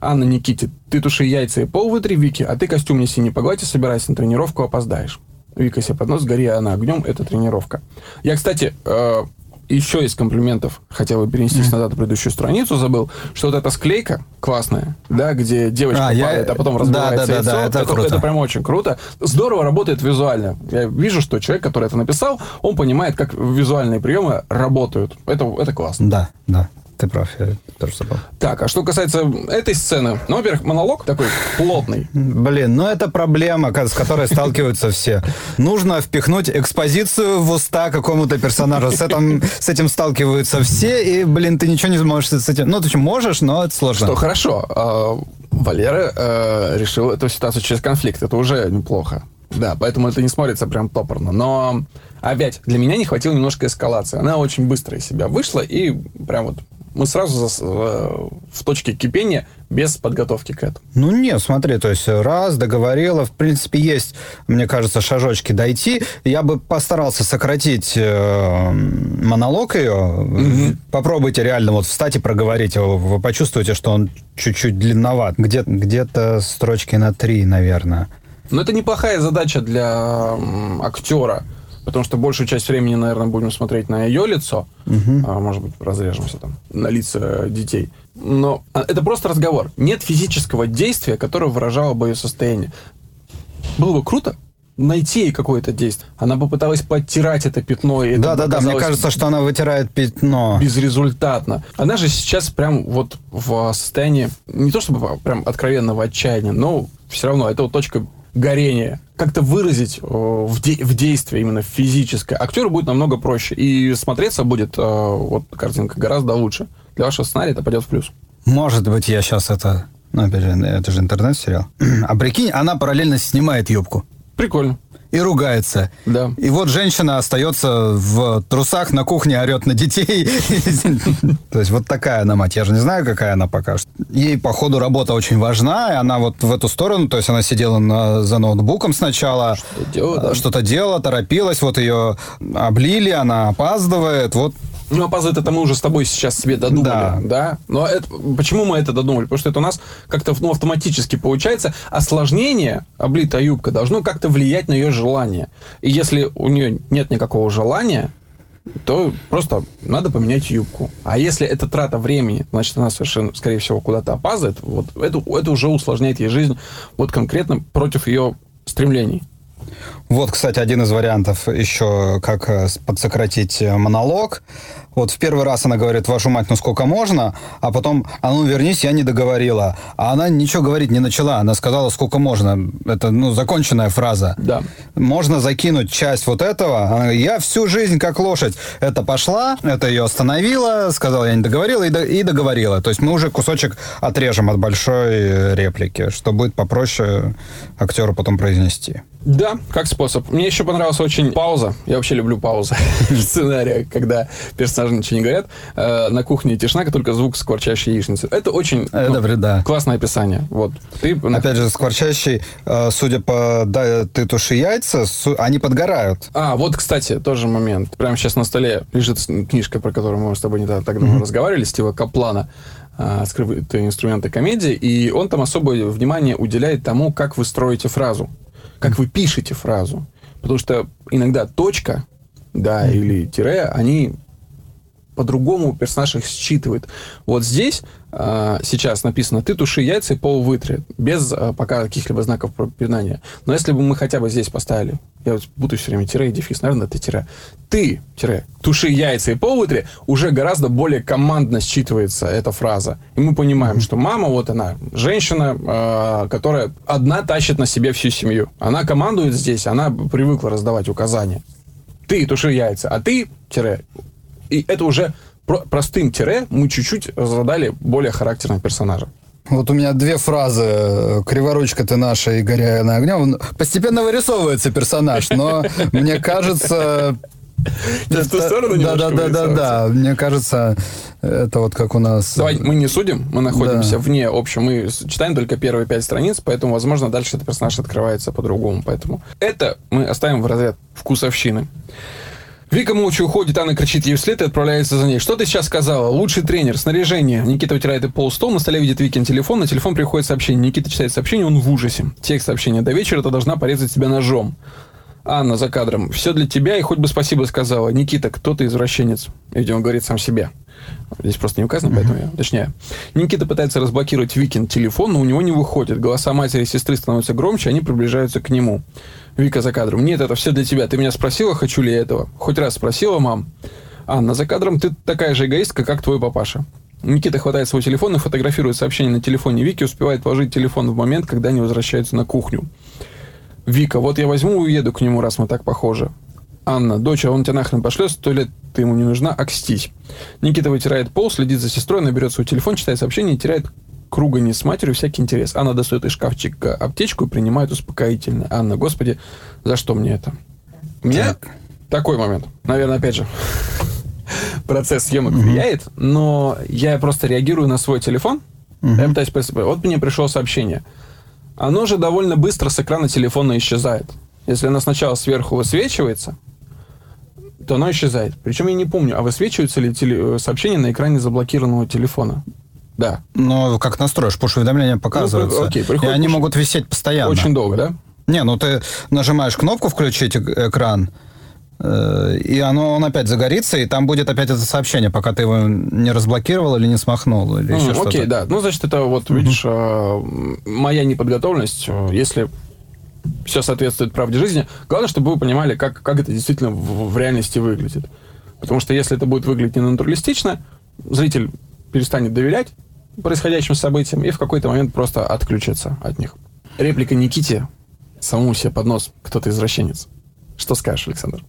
[SPEAKER 1] Анна Никите, ты туши яйца и пол вытри, Вики, а ты костюм неси не погладь и собирайся на тренировку, опоздаешь. Вика себе под нос, гори она огнем, это тренировка. Я, кстати, э, еще из комплиментов хотел бы перенестись назад на предыдущую страницу, забыл, что вот эта склейка классная, да, где девочка а, падает, я... а потом разбивается да, да. Да, да, это, это, круто. это прям очень круто. Здорово работает визуально. Я вижу, что человек, который это написал, он понимает, как визуальные приемы работают. Это, это классно.
[SPEAKER 2] Да, да. Ты прав, я тоже забыл.
[SPEAKER 1] Так, а что касается этой сцены, ну, во-первых, монолог такой плотный.
[SPEAKER 2] Блин, ну это проблема, с которой сталкиваются все. Нужно впихнуть экспозицию в уста какому-то персонажу. С этим, с этим сталкиваются все, и, блин, ты ничего не можешь с этим... Ну, ты можешь, но это сложно.
[SPEAKER 1] Что хорошо. А, Валера э, решил эту ситуацию через конфликт. Это уже неплохо. Да, поэтому это не смотрится прям топорно. Но опять, для меня не хватило немножко эскалации. Она очень быстро из себя вышла и прям вот мы сразу э, в точке кипения без подготовки к этому.
[SPEAKER 2] Ну нет, смотри, то есть раз, договорила, в принципе, есть, мне кажется, шажочки дойти. Я бы постарался сократить э, монолог ее. Mm-hmm. Попробуйте реально вот встать и проговорить его. Вы почувствуете, что он чуть-чуть длинноват. Где- где-то строчки на три, наверное.
[SPEAKER 1] Но это неплохая задача для актера потому что большую часть времени, наверное, будем смотреть на ее лицо, угу. а, может быть, разрежемся там на лица детей. Но а, это просто разговор. Нет физического действия, которое выражало бы ее состояние. Было бы круто, найти ей какое-то действие. Она попыталась подтирать это пятно. И
[SPEAKER 2] да, да, да. Мне кажется, что она вытирает пятно.
[SPEAKER 1] Безрезультатно. Она же сейчас прям вот в состоянии не то чтобы прям откровенного отчаяния, но все равно это вот точка горение, как-то выразить э, в, де- в действии именно физическое, актеру будет намного проще. И смотреться будет э, вот картинка гораздо лучше. Для вашего сценария это пойдет в плюс.
[SPEAKER 2] Может быть, я сейчас это... Ну, опять же, это же интернет-сериал. А прикинь, она параллельно снимает юбку.
[SPEAKER 1] Прикольно
[SPEAKER 2] и ругается.
[SPEAKER 1] Да.
[SPEAKER 2] И вот женщина остается в трусах на кухне, орет на детей. То есть вот такая она мать. Я же не знаю, какая она пока что. Ей, походу, работа очень важна, и она вот в эту сторону, то есть она сидела на, за ноутбуком сначала, что-то делала, да. что-то делала, торопилась, вот ее облили, она опаздывает, вот
[SPEAKER 1] Ну, опознать это мы уже с тобой сейчас себе додумали, да. да? Но это, почему мы это додумали? Потому что это у нас как-то ну, автоматически получается. Осложнение, облитая юбка, должно как-то влиять на ее желание. И если у нее нет никакого желания, то просто надо поменять юбку. А если это трата времени, значит, она совершенно, скорее всего, куда-то опаздывает, вот это, это уже усложняет ей жизнь вот конкретно против ее стремлений.
[SPEAKER 2] Вот, кстати, один из вариантов еще, как э, подсократить э, монолог. Вот в первый раз она говорит, вашу мать, ну сколько можно? А потом, а ну вернись, я не договорила. А она ничего говорить не начала. Она сказала, сколько можно. Это, ну, законченная фраза.
[SPEAKER 1] Да.
[SPEAKER 2] Можно закинуть часть вот этого. Она я всю жизнь как лошадь. Это пошла, это ее остановила, сказала, я не договорила и, до, и договорила. То есть мы уже кусочек отрежем от большой э, реплики, что будет попроще актеру потом произнести.
[SPEAKER 1] Да, как способ. Мне еще понравилась очень пауза. Я вообще люблю паузы в сценарии, когда персонажи ничего не говорят. Э, на кухне тишина, только звук скворчащей яичницы. Это очень
[SPEAKER 2] ну, да.
[SPEAKER 1] классное описание. Вот.
[SPEAKER 2] Ты... Опять же, скворчащий, э, судя по «да, ты туши яйца», они подгорают.
[SPEAKER 1] А, вот, кстати, тоже момент. Прямо сейчас на столе лежит книжка, про которую мы с тобой не так давно mm-hmm. разговаривали, Стива Каплана э, скрытые инструменты комедии, и он там особое внимание уделяет тому, как вы строите фразу как вы пишете фразу. Потому что иногда точка, да, или тире, они по-другому персонаж их считывает. Вот здесь сейчас написано «ты туши яйца и пол вытри», без э, пока каких-либо знаков препинания. Но если бы мы хотя бы здесь поставили, я вот буду все время тире и дефис, наверное, это тире, «ты, тире, туши яйца и пол вытри», уже гораздо более командно считывается эта фраза. И мы понимаем, что мама, вот она, женщина, э, которая одна тащит на себе всю семью. Она командует здесь, она привыкла раздавать указания. Ты туши яйца, а ты, тире, и это уже про простым тире мы чуть-чуть задали более характерного персонажа.
[SPEAKER 2] Вот у меня две фразы. Криворучка ты наша и горяя на огне. Постепенно вырисовывается персонаж, но мне кажется...
[SPEAKER 1] Не в ту сторону
[SPEAKER 2] Да, да, да, да, да. Мне кажется, это вот как у нас...
[SPEAKER 1] Давай, мы не судим, мы находимся вне общем. Мы читаем только первые пять страниц, поэтому, возможно, дальше этот персонаж открывается по-другому. Поэтому это мы оставим в разряд вкусовщины. Вика молча уходит, Анна кричит ей вслед и отправляется за ней. Что ты сейчас сказала? Лучший тренер, снаряжение. Никита вытирает и пол стол, на столе видит Викин телефон, на телефон приходит сообщение. Никита читает сообщение, он в ужасе. Текст сообщения. До вечера ты должна порезать себя ножом. Анна за кадром. Все для тебя, и хоть бы спасибо сказала. Никита, кто ты извращенец? Видимо, говорит сам себе. Здесь просто не указано, поэтому я уточняю. Никита пытается разблокировать Викин телефон, но у него не выходит. Голоса матери и сестры становятся громче, они приближаются к нему. Вика за кадром. Нет, это все для тебя. Ты меня спросила, хочу ли я этого? Хоть раз спросила, мам. Анна за кадром, ты такая же эгоистка, как твой папаша. Никита хватает свой телефон и фотографирует сообщение на телефоне Вики, успевает положить телефон в момент, когда они возвращаются на кухню. Вика, вот я возьму и уеду к нему, раз мы так похожи. Анна, дочь, а он тебя нахрен пошлет, сто лет ты ему не нужна, окстись. Никита вытирает пол, следит за сестрой, наберет свой телефон, читает сообщение и теряет круга не с матерью всякий интерес. Анна достает из шкафчика аптечку и принимает успокоительное. Анна, господи, за что мне это? У меня так. такой момент. Наверное, опять же, процесс съемок угу. влияет, но я просто реагирую на свой телефон. Угу. Я пытаюсь Вот мне пришло сообщение. Оно же довольно быстро с экрана телефона исчезает. Если оно сначала сверху высвечивается, то оно исчезает. Причем я не помню, а высвечиваются ли теле- сообщения на экране заблокированного телефона? Да.
[SPEAKER 2] Но как настроишь, пуш-уведомления показываются. Ну, окей, и они могут висеть постоянно.
[SPEAKER 1] Очень долго, да?
[SPEAKER 2] Не, ну ты нажимаешь кнопку «Включить экран», э, и оно, он опять загорится, и там будет опять это сообщение, пока ты его не разблокировал или не смахнул, или mm, еще
[SPEAKER 1] что-то. Окей, да. Ну, значит, это вот, видишь, mm-hmm. моя неподготовленность. Э, если все соответствует правде жизни, главное, чтобы вы понимали, как, как это действительно в, в реальности выглядит. Потому что если это будет выглядеть не натуралистично, зритель перестанет доверять, происходящим событиям и в какой-то момент просто отключиться от них. Реплика Никите самому себе под нос кто-то извращенец. Что скажешь, Александр?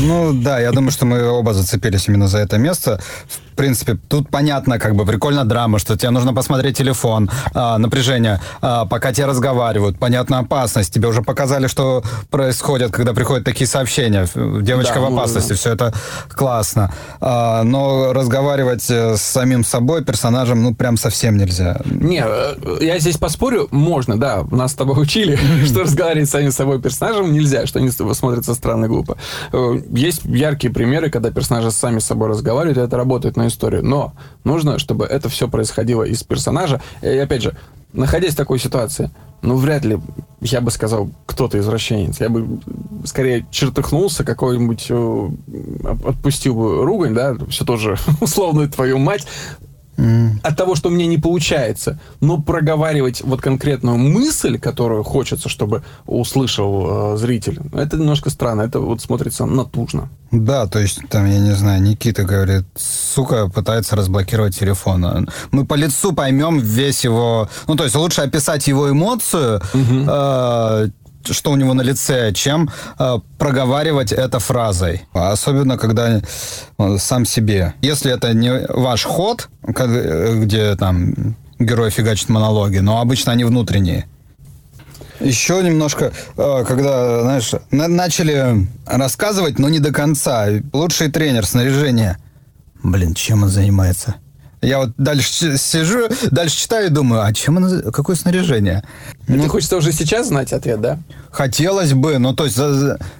[SPEAKER 2] Ну да, я думаю, что мы оба зацепились именно за это место. В принципе, тут понятно, как бы прикольно драма, что тебе нужно посмотреть телефон, а, напряжение, а, пока тебе разговаривают, понятно опасность. Тебе уже показали, что происходит, когда приходят такие сообщения. Девочка
[SPEAKER 1] Да,
[SPEAKER 2] в
[SPEAKER 1] ну,
[SPEAKER 2] опасности, все это классно. А, но разговаривать э, с самим собой, персонажем, ну, прям совсем нельзя.
[SPEAKER 1] Не, э, я здесь поспорю, можно, да, нас с тобой учили, что разговаривать с самим собой персонажем нельзя, что они с тобой смотрятся странно глупо. Э, Есть яркие примеры, когда персонажи сами с собой разговаривают, и это работает на историю. Но нужно, чтобы это все происходило из персонажа. И опять же, находясь в такой ситуации, ну, вряд ли, я бы сказал, кто-то извращенец. Я бы скорее чертыхнулся, какой-нибудь э, отпустил бы ругань, да, все тоже условную твою мать, от того, что мне не получается. Но проговаривать вот конкретную мысль, которую хочется, чтобы услышал э, зритель, это немножко странно. Это вот смотрится натужно.
[SPEAKER 2] Да, то есть, там, я не знаю, Никита говорит, сука, пытается разблокировать телефон. Мы по лицу поймем весь его... Ну, то есть, лучше описать его эмоцию, э, что у него на лице, чем э, проговаривать это фразой. Особенно, когда э, сам себе. Если это не ваш ход, как- э, где там герой фигачит монологи, но обычно они внутренние. Еще немножко, э, когда, знаешь, на- начали рассказывать, но не до конца. Лучший тренер снаряжения. Блин, чем он занимается? Я вот дальше сижу, дальше читаю и думаю, а чем он, какое снаряжение?
[SPEAKER 1] И Ты хочется уже сейчас знать ответ, да?
[SPEAKER 2] Хотелось бы, но то есть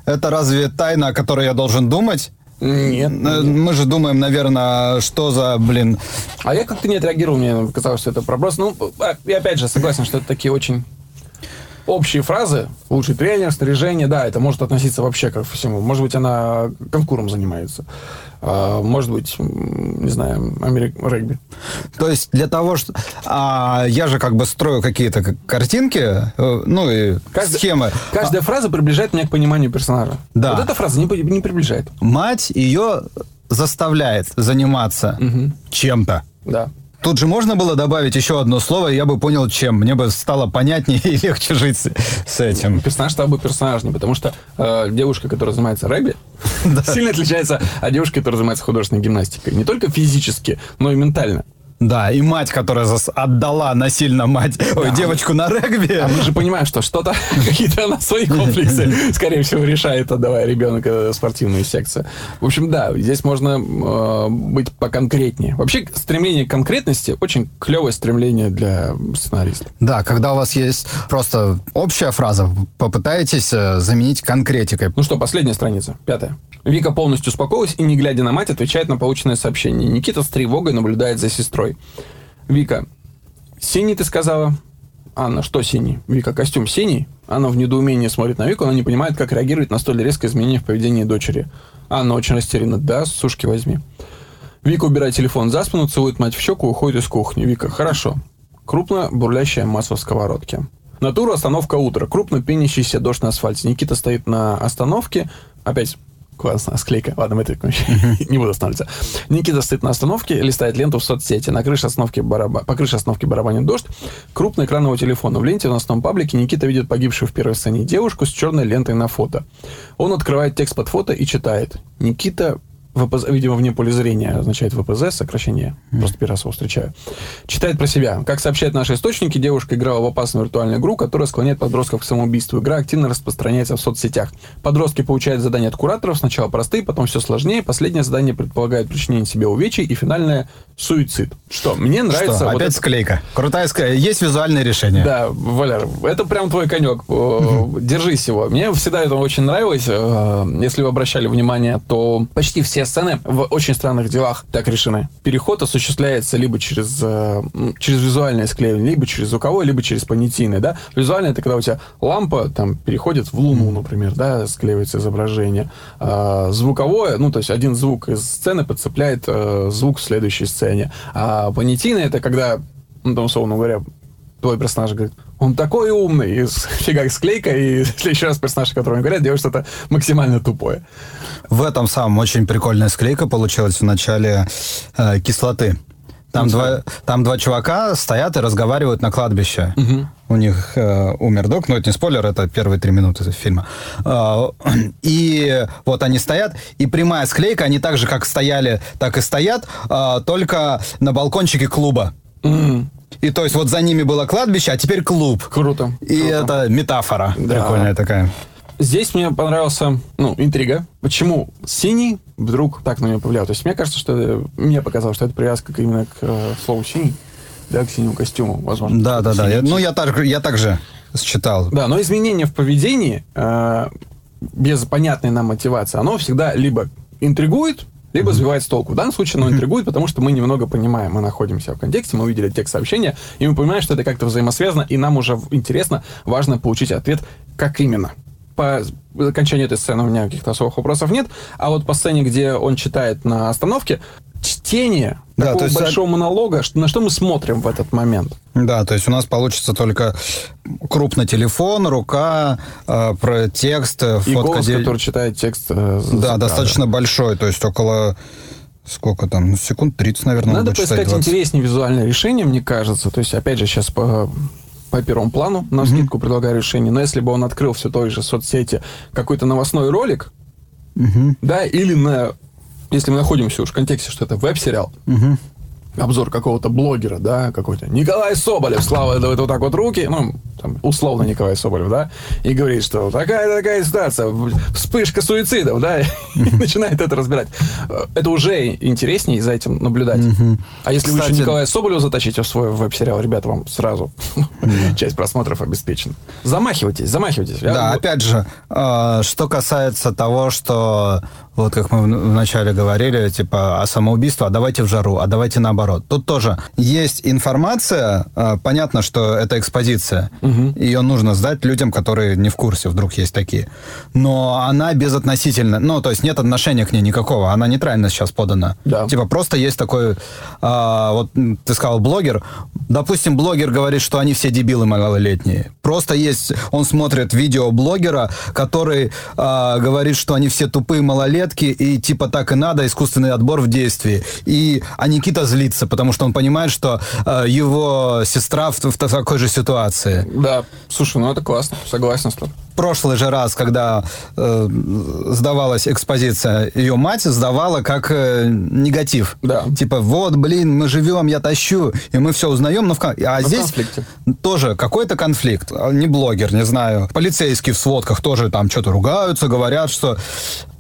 [SPEAKER 2] это разве тайна, о которой я должен думать?
[SPEAKER 1] Нет.
[SPEAKER 2] Э, Мы же думаем, наверное, что за, блин...
[SPEAKER 1] А я как-то не отреагировал, мне казалось, что это проброс. Ну, а, я опять же согласен, что это такие очень общие фразы. Лучший тренер, снаряжение, да, это может относиться вообще ко всему. Может быть, она конкуром занимается. А, может быть, не знаю, Америк... регби.
[SPEAKER 2] То есть для того, что... А, я же как бы строю какие-то картинки, э, ну и
[SPEAKER 1] Каждый-
[SPEAKER 2] схемы.
[SPEAKER 1] Каждая фраза приближает меня к пониманию персонажа.
[SPEAKER 2] Да.
[SPEAKER 1] Вот эта фраза не, не приближает.
[SPEAKER 2] Мать ее заставляет заниматься чем-то.
[SPEAKER 1] Да.
[SPEAKER 2] Тут же можно было добавить еще одно слово, и я бы понял, чем. Мне бы стало понятнее и легче жить с, этим.
[SPEAKER 1] Персонаж стал бы персонажнее, потому что э, девушка, которая занимается регби, сильно отличается от девушки, которая занимается художественной гимнастикой. Не только физически, но и ментально.
[SPEAKER 2] Да, и мать, которая зас- отдала насильно мать, ой, девочку на регби.
[SPEAKER 1] А мы же понимаем, что что-то, какие-то она свои комплексы, скорее всего, решает, отдавая ребенка спортивную секцию. В общем, да, здесь можно э, быть поконкретнее. Вообще, стремление к конкретности очень клевое стремление для сценариста.
[SPEAKER 2] Да, когда у вас есть просто общая фраза, попытаетесь э, заменить конкретикой.
[SPEAKER 1] Ну что, последняя страница, пятая. Вика полностью успокоилась и, не глядя на мать, отвечает на полученное сообщение. Никита с тревогой наблюдает за сестрой. Вика, синий ты сказала? Анна, что синий? Вика, костюм синий? Анна в недоумении смотрит на Вику, она не понимает, как реагировать на столь резкое изменение в поведении дочери. Анна очень растеряна. Да, сушки возьми. Вика убирает телефон за спину, целует мать в щеку, уходит из кухни. Вика, хорошо. Крупно бурлящая масса в сковородке. Натура, остановка утро. Крупно пенящийся дождь на асфальте. Никита стоит на остановке. Опять классная склейка. Ладно, мы это не буду останавливаться. Никита стоит на остановке, листает ленту в соцсети. На крыше остановки бараба... По крыше остановки барабанит дождь. Крупный экран его телефона. В ленте в новостном паблике Никита видит погибшую в первой сцене девушку с черной лентой на фото. Он открывает текст под фото и читает. Никита ВПЗ, видимо, вне поля зрения означает ВПЗ, сокращение. Просто первый раз его встречаю. Читает про себя. Как сообщают наши источники, девушка играла в опасную виртуальную игру, которая склоняет подростков к самоубийству. Игра активно распространяется в соцсетях. Подростки получают задания от кураторов, сначала простые, потом все сложнее. Последнее задание предполагает причинение себе увечий и финальное суицид. Что, мне нравится...
[SPEAKER 2] Что,
[SPEAKER 1] вот
[SPEAKER 2] опять
[SPEAKER 1] это-
[SPEAKER 2] склейка. Крутая склейка. Есть визуальное решение.
[SPEAKER 1] да, Валер, это прям твой конек. Держись его. Мне всегда это очень нравилось. Э, Если вы обращали внимание, то почти все сцены в очень странных делах так решены. Переход осуществляется либо через, э, через визуальное склеивание, либо через звуковое, либо через понятийное. Да? Визуальное это когда у тебя лампа там переходит в луну, например, да, склеивается изображение. А звуковое, ну, то есть один звук из сцены подцепляет э, звук в следующей сцене. А понятийное это когда, ну, там, условно говоря, твой персонаж говорит, он такой умный, и фига склейка, и в следующий раз персонаж, о котором говорят, делает что-то максимально тупое.
[SPEAKER 2] В этом самом очень прикольная склейка получилась в начале э, кислоты. Там два, там два чувака стоят и разговаривают на кладбище.
[SPEAKER 1] Мгм.
[SPEAKER 2] У них э, умер док, но это не спойлер, это первые три минуты фильма. А, и вот они стоят, и прямая склейка, они так же, как стояли, так и стоят, а, только на балкончике клуба.
[SPEAKER 1] М,
[SPEAKER 2] И то есть вот за ними было кладбище, а теперь клуб.
[SPEAKER 1] Круто.
[SPEAKER 2] И
[SPEAKER 1] круто.
[SPEAKER 2] это метафора
[SPEAKER 1] Да.
[SPEAKER 2] прикольная такая.
[SPEAKER 1] Здесь мне понравился, ну, интрига. Почему синий вдруг так на меня повлиял? То есть мне кажется, что мне показалось, что это привязка именно к э, слову синий, да, к синему костюму, возможно.
[SPEAKER 2] Да, да, да. Я- ну, я так, я так же считал.
[SPEAKER 1] Да, но изменение в поведении э, без понятной нам мотивации, оно всегда либо интригует, либо сбивает с толку. В данном случае оно интригует, потому что мы немного понимаем, мы находимся в контексте, мы увидели текст сообщения, и мы понимаем, что это как-то взаимосвязано, и нам уже интересно, важно получить ответ, как именно. По окончанию этой сцены у меня каких-то особых вопросов нет, а вот по сцене, где он читает на остановке, чтение
[SPEAKER 2] Да,
[SPEAKER 1] такого
[SPEAKER 2] то есть,
[SPEAKER 1] большого монолога, что- на что мы смотрим в этот момент?
[SPEAKER 2] Да, то есть у нас получится только крупный телефон, рука, э, про текст, э,
[SPEAKER 1] И
[SPEAKER 2] фотка.
[SPEAKER 1] голос,
[SPEAKER 2] де-
[SPEAKER 1] который читает текст. э, за
[SPEAKER 2] Да,
[SPEAKER 1] кадром.
[SPEAKER 2] достаточно большой, то есть около... Сколько там? Ну, секунд 30, наверное,
[SPEAKER 1] Надо поискать
[SPEAKER 2] 20.
[SPEAKER 1] интереснее визуальное решение, мне кажется. То есть, опять же, сейчас по, по первому плану на скидку предлагаю решение. Но если бы он открыл все той же соцсети какой-то новостной ролик,
[SPEAKER 2] Мгм,
[SPEAKER 1] да, или на... Если мы находимся уж в контексте, что это веб-сериал,
[SPEAKER 2] мгм.
[SPEAKER 1] обзор какого-то блогера, да, какой-то Николай Соболев, Слава давай вот так вот руки, ну, там, условно Николай Соболев, да, и говорит, что такая-такая ситуация, вспышка суицидов, да, и начинает это разбирать. Э, Это уже интереснее за этим наблюдать. А если вы еще Николая Соболева затащите в свой веб-сериал, ребята, вам сразу часть просмотров обеспечена. Замахивайтесь, замахивайтесь.
[SPEAKER 2] Да, опять же, э, что касается того, что вот как мы вначале говорили, типа, о самоубийстве, а давайте в жару, а давайте наоборот. Тут тоже есть информация, э, понятно, что это экспозиция, ее нужно сдать людям, которые не в курсе, вдруг есть такие. Но она безотносительно, ну, то есть нет отношения к ней никакого, она нейтрально сейчас подана.
[SPEAKER 1] Да.
[SPEAKER 2] Типа просто есть такой, а, вот ты сказал блогер, допустим, блогер говорит, что они все дебилы малолетние. Просто есть, он смотрит видео блогера, который а, говорит, что они все тупые малолетки, и типа так и надо, искусственный отбор в действии. И, а Никита злится, потому что он понимает, что а, его сестра в, в такой же ситуации.
[SPEAKER 1] Да, слушай, ну это классно, согласен с тобой.
[SPEAKER 2] Прошлый же раз, когда э, сдавалась экспозиция, ее мать сдавала как э, негатив.
[SPEAKER 1] Да.
[SPEAKER 2] Типа, вот, блин, мы живем, я тащу, и мы все узнаем, но в, кон- а
[SPEAKER 1] в
[SPEAKER 2] здесь
[SPEAKER 1] конфликте.
[SPEAKER 2] тоже какой-то конфликт. А, Не блогер, не знаю. Полицейские в сводках тоже там что-то ругаются, говорят, что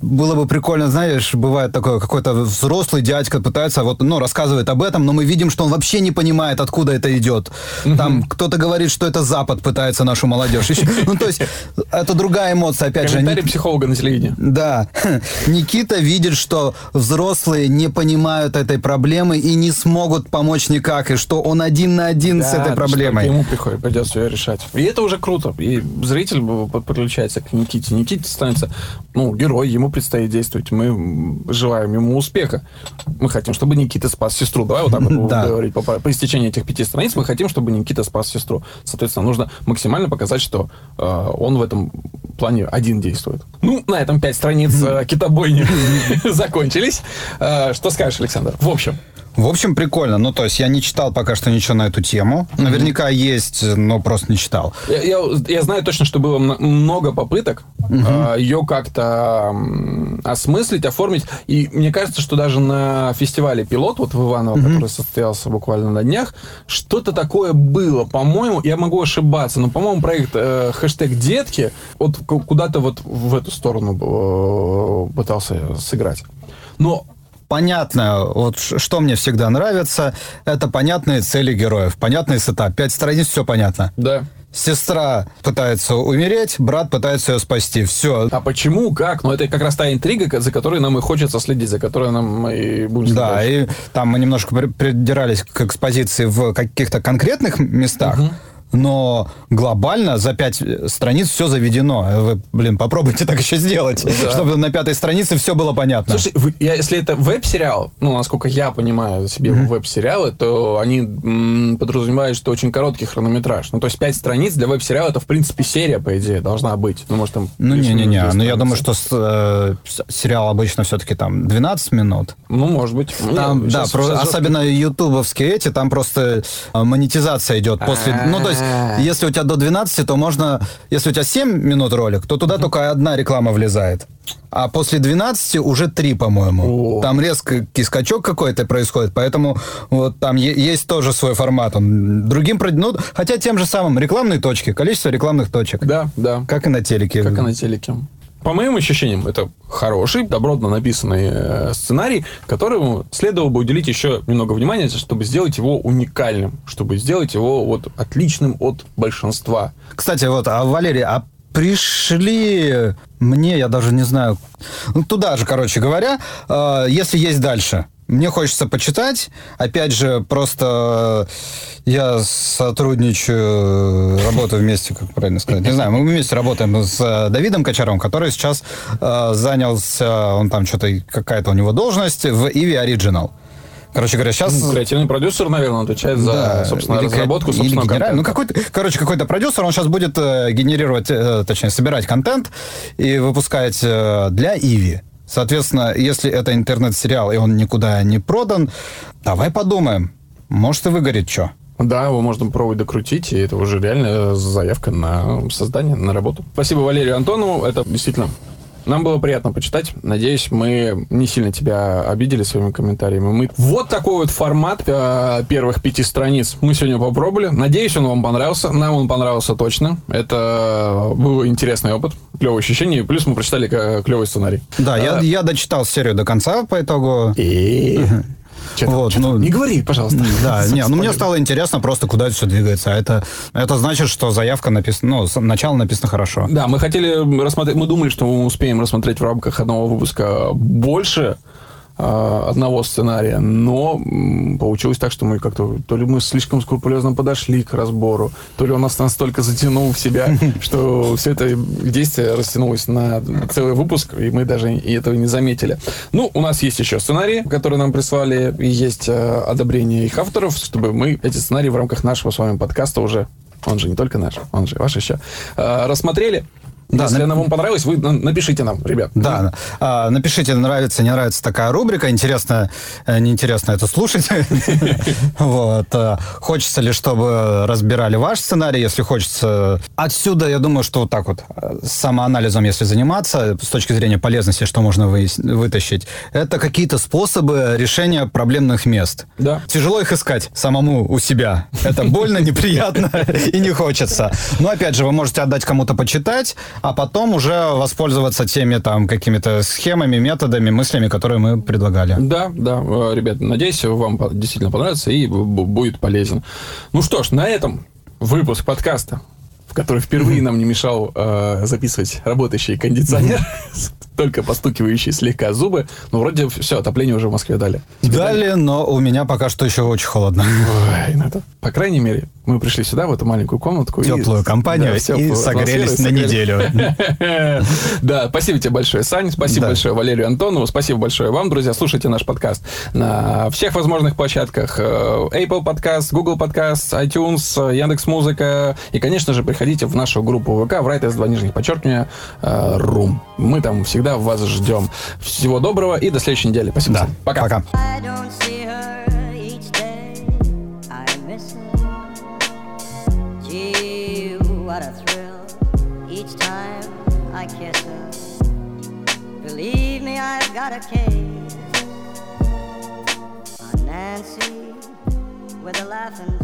[SPEAKER 2] было бы прикольно, знаешь, бывает такое, какой-то взрослый дядька пытается, вот, ну, рассказывает об этом, но мы видим, что он вообще не понимает, откуда это идет. Там кто-то говорит, что это Запад пытается нашу молодежь. Ну, то есть, это другая эмоция, опять же.
[SPEAKER 1] Комментарий психолога на телевидении.
[SPEAKER 2] Да. Никита видит, что взрослые не понимают этой проблемы и не смогут помочь никак, и что он один на один с
[SPEAKER 1] Да,
[SPEAKER 2] этой
[SPEAKER 1] что
[SPEAKER 2] проблемой.
[SPEAKER 1] Ему приходит, придется ее решать. И это уже круто. И зритель подключается к Никите. Никите становится, ну, герой, ему предстоит действовать. Мы желаем ему успеха. Мы хотим, чтобы Никита спас сестру. Давай вот так вот
[SPEAKER 2] Да.
[SPEAKER 1] говорить. По, по истечении этих пяти страниц мы хотим, чтобы Никита спас сестру. Соответственно, нужно максимально показать, что э, он в этом плане один действует. Ну, на этом пять страниц э, китобойни закончились. Э, Что скажешь, Александр? В общем.
[SPEAKER 2] В общем, прикольно. Ну, то есть я не читал пока что ничего на эту тему. Наверняка есть, но просто не читал.
[SPEAKER 1] Я, я- я знаю точно, что было мно- много попыток а, ее как-то осмыслить, оформить. И мне кажется, что даже на фестивале «Пилот», вот в Иваново, который состоялся буквально на днях, что-то такое было. По-моему, я могу ошибаться, но, по-моему, проект э, хэштег «Детки» вот ку- куда-то вот в эту сторону э, пытался сыграть. Но
[SPEAKER 2] Понятно, вот что мне всегда нравится, это понятные цели героев, понятный сетап. Пять страниц, все понятно.
[SPEAKER 1] да.
[SPEAKER 2] Сестра пытается умереть, брат пытается ее спасти. Все.
[SPEAKER 1] А почему, как? Ну, это как раз та интрига, за которой нам и хочется следить, за которой нам и будем следить.
[SPEAKER 2] Да, и там мы немножко при- придирались к экспозиции в каких-то конкретных местах. Но глобально за пять страниц все заведено. Вы, блин, попробуйте так еще сделать, да. чтобы на пятой странице все было понятно.
[SPEAKER 1] Слушай, вы, я, если это веб-сериал, ну, насколько я понимаю себе mm-hmm. веб-сериалы, то они м, подразумевают, что очень короткий хронометраж. Ну, то есть пять страниц для веб-сериала это, в принципе, серия, по идее, должна быть. Ну, может, там...
[SPEAKER 2] Ну, не-не-не, ну, я думаю, что э, сериал обычно все-таки там 12 минут.
[SPEAKER 1] Ну, может быть.
[SPEAKER 2] Там, да, сейчас, про, особенно ютубовские эти, там просто э, монетизация идет после... Ну, то есть если у тебя до 12, то можно... Если у тебя 7 минут ролик, то туда только одна реклама влезает. А после 12 уже 3, по-моему. Там резко скачок какой-то происходит, поэтому вот там есть тоже свой формат. Он другим... Ну, хотя тем же самым рекламные точки, количество рекламных точек.
[SPEAKER 1] Да, да.
[SPEAKER 2] Как и на телеке.
[SPEAKER 1] Как и на телеке. По моим ощущениям, это хороший, добротно написанный э, сценарий, которому следовало бы уделить еще немного внимания, чтобы сделать его уникальным, чтобы сделать его вот отличным от большинства.
[SPEAKER 2] Кстати, вот, а Валерий, а пришли мне, я даже не знаю, ну, туда же, короче говоря, э, если есть дальше, мне хочется почитать. Опять же, просто я сотрудничаю, работаю вместе, как правильно сказать. Не знаю, мы вместе работаем с Давидом Кочаром, который сейчас э, занялся, он там что-то, какая-то у него должность в Иви Original. Короче говоря, сейчас...
[SPEAKER 1] Ну, креативный продюсер, наверное, отвечает за, да, собственно, или, разработку собственного или контента.
[SPEAKER 2] Ну, какой-то, короче, какой-то продюсер, он сейчас будет э, генерировать, э, точнее, собирать контент и выпускать э, для Иви. Соответственно, если это интернет-сериал, и он никуда не продан, давай подумаем. Может, и выгорит что.
[SPEAKER 1] Да, его можно пробовать докрутить, и это уже реально заявка на создание, на работу. Спасибо Валерию Антонову, это действительно нам было приятно почитать. Надеюсь, мы не сильно тебя обидели своими комментариями. Мы... Вот такой вот формат э, первых пяти страниц мы сегодня попробовали. Надеюсь, он вам понравился. Нам он понравился точно. Это был интересный опыт, клевое ощущение. Плюс мы прочитали клевый сценарий.
[SPEAKER 2] Да, а... я, я дочитал серию до конца по итогу. И...
[SPEAKER 1] Что вот, ну, не говори, пожалуйста.
[SPEAKER 2] Да, не, ну мне стало интересно просто, куда это все двигается. Это, это значит, что заявка написана, ну, начало написано хорошо.
[SPEAKER 1] Да, мы хотели рассмотреть, мы думали, что мы успеем рассмотреть в рамках одного выпуска больше, а, одного сценария, но получилось так, что мы как-то, то ли мы слишком скрупулезно подошли к разбору, то ли он нас настолько затянул в себя, что все это действие растянулось на целый выпуск, и мы даже и этого не заметили. Ну, у нас есть еще сценарии, которые нам прислали, и есть э, одобрение их авторов, чтобы мы эти сценарии в рамках нашего с вами подкаста уже он же не только наш, он же ваш еще, э, рассмотрели. Да, Если на... она вам понравилась, вы напишите нам, ребят.
[SPEAKER 2] Да, а, напишите, нравится, не нравится такая рубрика. Интересно, э, неинтересно это слушать. Вот. Э, хочется ли, чтобы разбирали ваш сценарий, если хочется. Отсюда, я думаю, что вот так вот э, самоанализом, если заниматься, с точки зрения полезности, что можно вытащить, это какие-то способы решения проблемных мест.
[SPEAKER 1] Да.
[SPEAKER 2] Тяжело их искать самому у себя. Это больно, неприятно и не хочется. Но, опять же, вы можете отдать кому-то почитать, а потом уже воспользоваться теми там какими-то схемами, методами, мыслями, которые мы предлагали.
[SPEAKER 1] Да, да, э, ребят, надеюсь, вам действительно понравится и будет полезен. Ну что ж, на этом выпуск подкаста в который впервые нам не мешал э, записывать работающий кондиционер, только постукивающие слегка зубы. Ну, вроде все, отопление уже в Москве дали.
[SPEAKER 2] Дали, но у меня пока что еще очень холодно.
[SPEAKER 1] Ой, ну это, по крайней мере, мы пришли сюда, в эту маленькую комнатку.
[SPEAKER 2] Теплую и, компанию да, и согрелись на неделю.
[SPEAKER 1] Да, спасибо тебе большое, Сань. Спасибо большое Валерию Антонову. Спасибо большое вам, друзья. Слушайте наш подкаст на всех возможных площадках. Э, Apple подкаст, Google подкаст, iTunes, Яндекс Музыка. И, конечно же, приходите в нашу группу ВК в Writers 2 нижних подчеркивания Room. Мы там всегда вас ждем. Всего доброго и до следующей недели. Спасибо.
[SPEAKER 2] Пока. Пока. I've got a case. On Nancy with a laughing